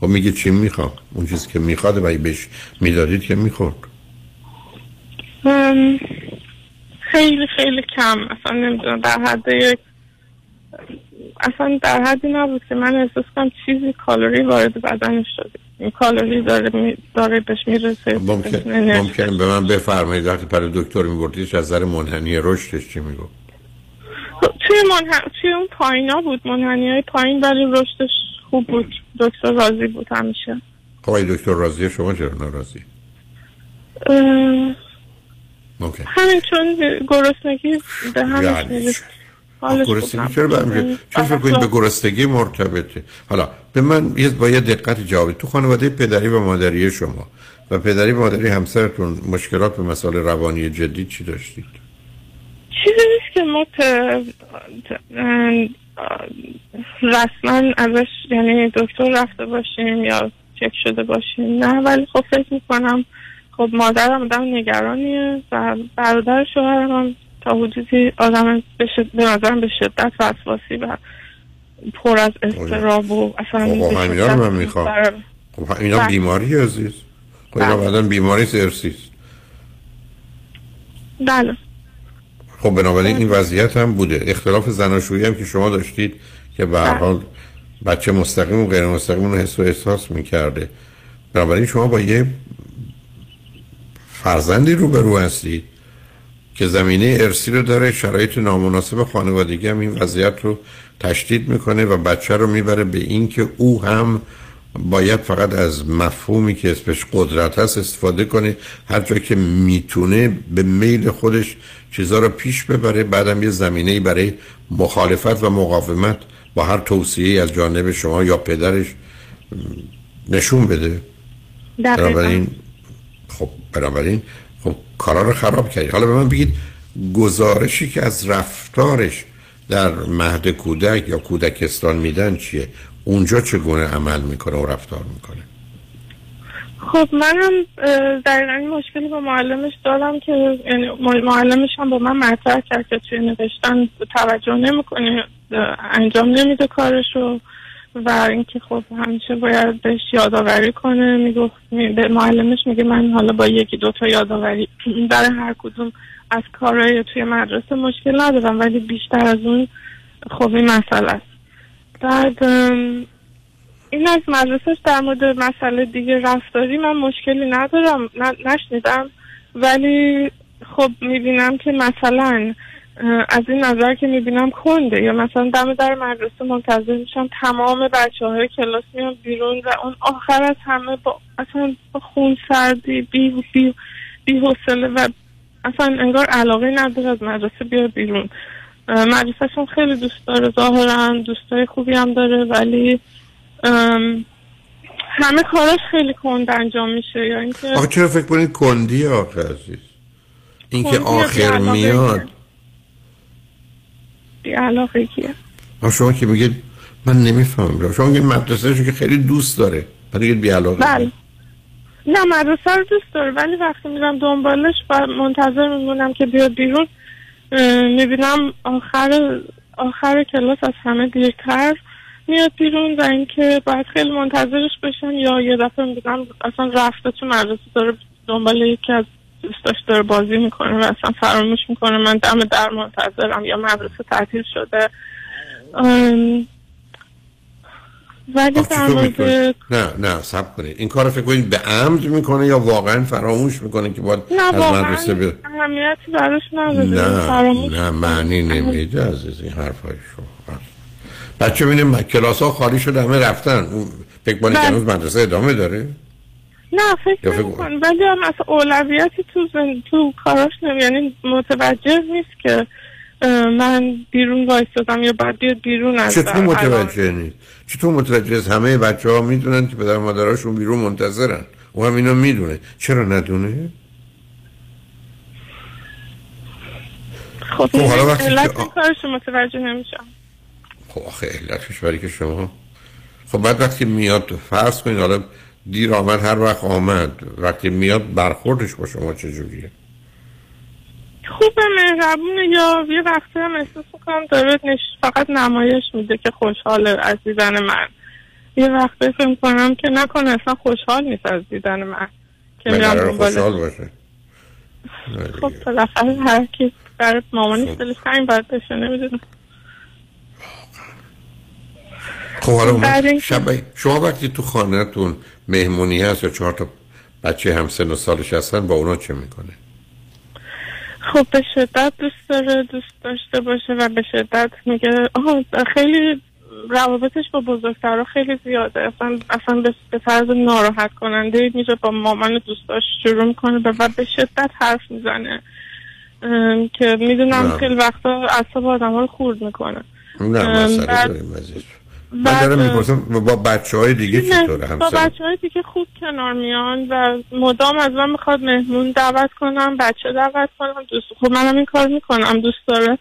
خب میگه چی می‌خوام؟ اون چیزی که می‌خواد و بهش می‌دادید که می‌خورد. خیلی خیلی کم. اصلا نمی‌دونم در حد یک اصلا در حدی نبود که من احساس کنم چیزی کالری وارد بدنش شده. کالری داره داره بهش می‌رسه. ممکن ممکن به من بفرمایید وقتی پر دکتر میبردیش از نظر منحنی رشدش چی میگو توی منح... توی اون پایینا بود منحنی های پایین ولی رشدش خوب بود. دکتر راضی بود همیشه. خب دکتر راضیه شما چرا ناراضی؟ اه، همین چون گرسنگی به همش گرسنگی. چرا برمیگه چرا فکر کنید به گرسنگی مرتبطه؟ حالا به من یه با یه دقت جواب تو خانواده پدری و مادری شما و پدری و مادری همسرتون مشکلات به مسائل روانی جدی چی داشتید؟ چیزی نیست که ما رسما ازش یعنی دکتر رفته باشیم یا چک شده باشیم. نه ولی خب فکر می‌کنم خب مادرم آدم نگرانیه و برادر شوهرم هم تا حدودی آدم به, شد... به نظرم به شدت وسواسی و پر از استراب و اصلا خب به همینا رو من می‌خوام. خب اینا بله. بیماری عزیز. خب اینا بله. بعدا بیماری است بله. خب بنابراین این وضعیت هم بوده. اختلاف زناشویی هم که شما داشتید که به هر حال بچه مستقیم و غیر مستقیم اون حس و احساس می‌کرده. بنابراین شما با یه فرزندی روبرو هستید. که زمینه ارسی رو داره شرایط نامناسب خانوادگی هم این وضعیت رو تشدید می‌کنه و بچه رو می‌بره به این که او هم باید فقط از مفهومی که اسمش قدرت هست استفاده کنه. هر جا که می‌تونه به میل خودش چیزا رو پیش ببره بعدم یه زمینه برای مخالفت و مقاومت با هر توصیه از جانب شما یا پدرش نشون بده. بنابراین خب بنابراین خب کارا رو خراب کردید حالا به من بگید گزارشی که از رفتارش در مهد کودک یا کودکستان میدن چیه؟ اونجا چگونه عمل می‌کنه و رفتار می‌کنه؟ خب منم دقیقا این مشکلی با معلمش دارم که یعنی معلمش هم با من مطرح کرد که توی نوشتن توجه نمی‌کنه انجام نمیده کارشو. و اینکه خب همیشه باید بهش یادآوری کنه. می‌گفت به معلمش میگه من حالا با یکی دوتا یادآوری برای هر کدوم از کارهای توی مدرسه مشکل ندارم ولی بیشتر از اون خب این مسئله است. بعد این از مدرسهش در مورد مسئله دیگه رفتاری من مشکلی ندارم نشنیدم. ولی خب می‌بینم که مثلا از این نظر که می‌بینم کنده یا مثلا دم در مدرسه منتظر میشم تمام بچه های کلاس میان بیرون و اون آخر از همه با اصلا خون سردی بی, بی, بی حوصله و اصلا انگار علاقه نداره از مدرسه بیاد بیرون. مدرسهشون خیلی دوست داره. ظاهرا دوستای خوبی هم داره ولی همه کاراش خیلی کند انجام میشه. یا اینکه آخه چرا فکر کنید کندی آخه عزیز؟ اینکه آخر میاد. بی علاقه کیه شما که میگید من نمی‌فهمم. شما میگید مدرسه که خیلی دوست داره میگید بی علاقه بله. نه مدرسه رو دوست داره ولی وقتی میرم دنبالش و منتظر میمونم که بیاد بیرون می‌بینم آخر آخر کلاس از همه دیرتر میاد بیرون و اینکه باید خیلی منتظرش بشن یا یه دفعه می‌بینم اصلا رفته تو مدرسه داره دنبال یکی از دوستاش داره بازی می‌کنه و اصلا فراموش می‌کنه. من دم در منتظرم یا مدرسه تعطیل شده. ولی در مورد نه نه سب کنید این کار فکر کنید به عمد می‌کنه یا واقعا فراموش می‌کنه که باید نه از مدرسه بره اهمیتی براش نداره. نه نه معنی نمیده عزیز این حرفای شما. بچه بینیم کلاس ها خالی شده همه رفتن. فکر کنید که بله. هنوز مدرسه ادامه داره؟ نه فکر نمی‌کنم ولی هم اصلا اولویتی تو زن... تو کاراش نمی یعنی متوجه نیست که من بیرون وایستادم یا باید بیاد بیرون از چطور. متوجه نیست؟ چطور متوجه است همه بچه ها می‌دونن که پدر و مادراشون بیرون منتظرن. او هم اینو می‌دونه. چرا ندونه؟ خب خب، حالا وقتی علت این کارش متوجه نمیشم. خب آخه علتش برای که شما خب بعد وقتی میاد فرض کنید حالا دیر آمد هر وقت آمد. وقتی میاد برخوردش با شما چجوریه؟ خوبه مهربونه یا یه وقتی هم احساس می‌کنم داره نش... فقط نمایش میده که خوشحاله از دیدن من. یه وقتی فکر می‌کنم که نکنه اصلا خوشحال نیست از دیدن من. که میرم. خوشحال باشه. خب بالاخره هر کی برای مامانش دلش تنگ باید بشه نمی‌دونم. خب حالا این- شب شما وقتی تو خانهتون مهمونی هست یا چهار تا بچه هم سن و سالش هستن با اونا چه می‌کنه؟ خب به شدت دوست داره دوست داشته باشه و به شدت میگه آها خیلی روابطش با بزرگترها خیلی زیاده. اصلا اصلا به, طرز ناراحت کننده میره با مامان دوستاش شروع می‌کنه و به شدت حرف می‌زنه. که می‌دونم. خیلی وقتا اعصاب آدم رو خورد می‌کنه. نه من دارم می‌پرسم با بچه های دیگه چطوره با همسر بچه های دیگه خوب کنار میان و مدام از من می‌خواد مهمون دعوت کنم بچه دعوت کنم دوست خب منم این کار می‌کنم دوست داره.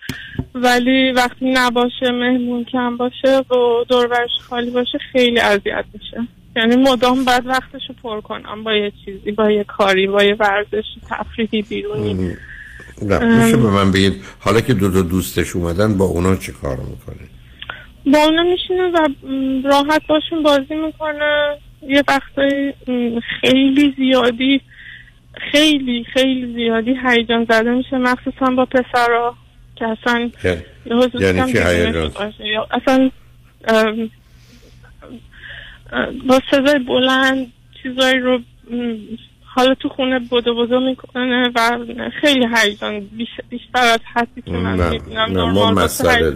ولی وقتی نباشه مهمون کم باشه و دوربرش خالی باشه خیلی اذیت میشه. یعنی مدام بعد وقتشو پر کنم با یه چیزی با یه کاری با یه ورزش تفریحی بیرونی. نه میشه به من بگید حالا که دو تا دوستش اومدن با اونا چه کار می‌کنه با اونا میشینه و راحت باشون بازی می‌کنه یه وقتایی م، خیلی زیادی خیلی خیلی زیادی هیجان زده میشه مخصوصا با پسرا که اصلا یعنی- یعنی چی هیجان؟ اصلا با صدای بلند چیزایی رو حالا تو خونه بودو بودو می‌کنه و خیلی هیجان بیش- بیشتر از حدی که من می‌بینم نه ما مسئله.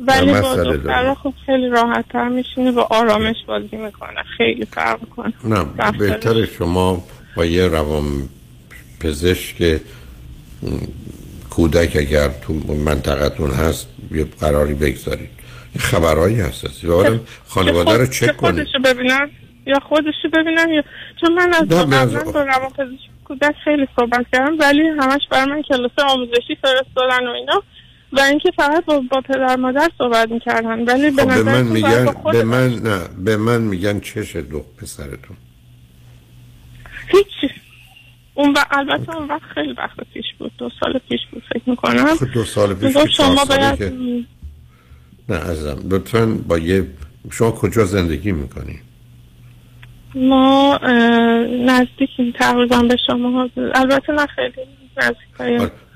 ولی نه، با داریم. خب خیلی راحت تر میشینه و آرامش بازی می‌کنه. خیلی فرق می‌کنه. نه بهتر شما با یه روان پزشک کودک اگر تو منطقتون هست یه قراری بگذارید. خبرهایی هست و آدم خانواده رو چک کنید. ببینم یا خودشو ببینم یا چون من از قبلا با روانپزشک کودک خیلی صحبت کردم ولی همش بر من کلاس آموزشی فرستادن و اینا. و اینکه فقط با, با پدر مادر صحبت می‌کردن. ولی به خب به من میگن به من نه به من میگن چش دو پسرتون. هیچی اون و البته اون وقت خیلی وقت پیش بود. دو سال پیش بود فکر می‌کنم. خب دو سال پیش چهار شما باید که- نه ازم. لطفا با یه شما کجا زندگی می‌کنی؟ ما نزدیکیم تقریبا به شما. البته نه خیلی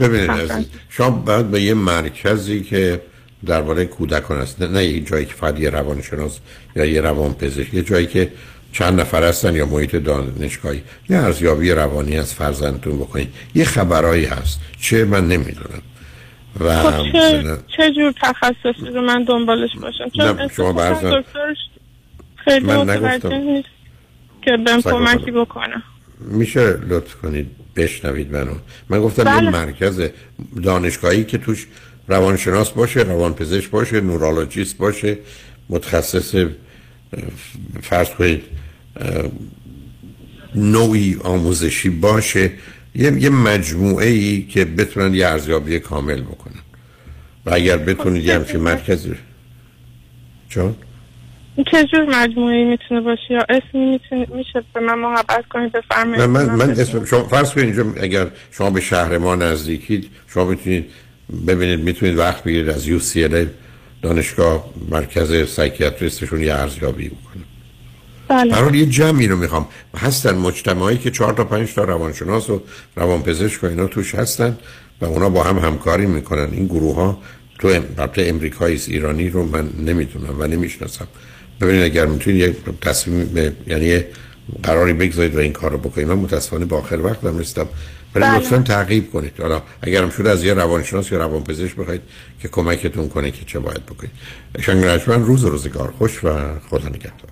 ببینید خفن. عزیز شما باید به یه مرکزی که درباره کودکان هست نه, نه یه جایی که فقط یه روانشناس یا یه روان پزشک یه جایی که چند نفر هستن یا محیط دانشگاهی یه ارزیابی روانی از فرزندتون بکنید. یه خبرایی هست. چه من نمی‌دونم. و خب چه, چه جور تخصصی رو من دنبالش باشم. چون شما برزن- خیلی من نگفتم. نیست که بهم کمکی بکنه. میشه لطف کنید؟ بشنوید منو من گفتم یه بله. مرکز دانشگاهی که توش روانشناس باشه روانپزشک باشه نورولوژیست باشه متخصص فرض کنید نوعی آموزشی باشه یه, یه مجموعه ای که بتونن یه ارزیابی کامل بکنن و اگر بتونید یه همچین مرکزی چون؟ چه جور مجموعی می‌تونه باشه؟ یا اسمی می‌تونه میشه به من محبت کنید بفرمایید. من من. اسم شما فرض کنید اینجا اگر شما به شهر ما نزدیکید شما می‌تونید ببینید می‌تونید وقت بگیرید از یو سی دانشگاه مرکز سایکیاتریستشون یه ارزیابی بکنه. بله. برای یه جمعی رو می‌خوام. هستن مجتمعایی که چهار تا پنج تا روانشناس و روانپزشک و اینا توش هستن و اونا با هم همکاری می‌کنن. این گروه ها تو ام- امریکایی ایرانی رو من نمی‌دونم و نمی‌شناسم. ببینید اگر می‌تونید یک تصمیم به- یعنی قراری بگذارید و این کار رو بکنید. من متاسفانه با آخر وقت هم رسیدم ولی بله. لطفا تعقیب کنید. حالا اگر هم شده از یه روانشناس یا روانپزشک بخواید که کمکتون کنه که چه باید بکنید. شنگرشمن روز و روزگار. خوش و خدا نگهدار.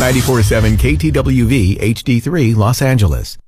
ninety-four seven KTWV HD3 Los Angeles.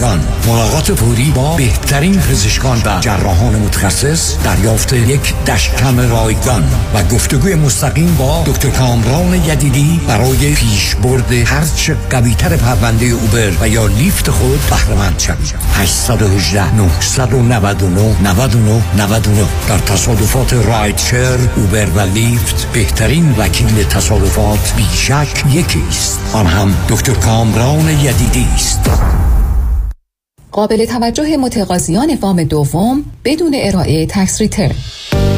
ملاقات فوری با بهترین پزشکان و جراحان متخصص دریافت یک دشکم رایگان و گفتگوی مستقیم با دکتر کامران یدیدی برای پیشبرد هرچه قویتر پرونده اوبر و یا لیفت خود بهرهمند شوید. 818 999 99 99 در تصادفات رایت شیر اوبر و لیفت بهترین وکیل تصادفات بیشک یکی است. آن هم دکتر کامران یدیدی است. قابل توجه متقاضیان وام دوم بدون ارائه tax return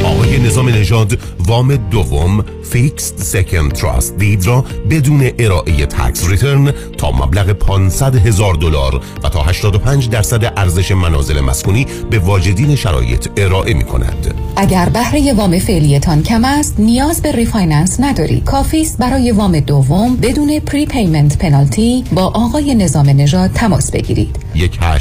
آقای نظام نژاد وام دوم fixed second trust deed را بدون ارائه tax return تا مبلغ 500 هزار دلار و تا 85 درصد ارزش منازل مسکونی به واجدین شرایط ارائه می کند. اگر بهره وام فعلیتان کم است نیاز به refinance ندارید کافی است برای وام دوم بدون prepayment penalty با آقای نظام نژاد تماس بگیرید. یک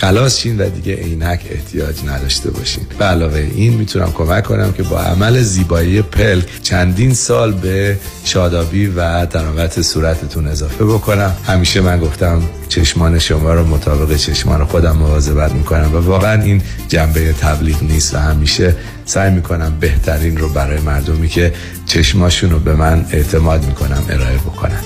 خلاص شین و دیگه عینک احتیاج نداشته باشین. به علاوه این می‌تونم کمک کنم که با عمل زیبایی پلک چندین سال به شادابی و تراوت صورتتون اضافه بکنم. همیشه من گفتم چشمان شما رو مطابق چشمان خودم مواظبت می‌کنم و واقعا این جنبه تبلیغ نیست و همیشه سعی می‌کنم بهترین رو برای مردمی که چشماشون رو به من اعتماد می‌کنم ارائه بکنم.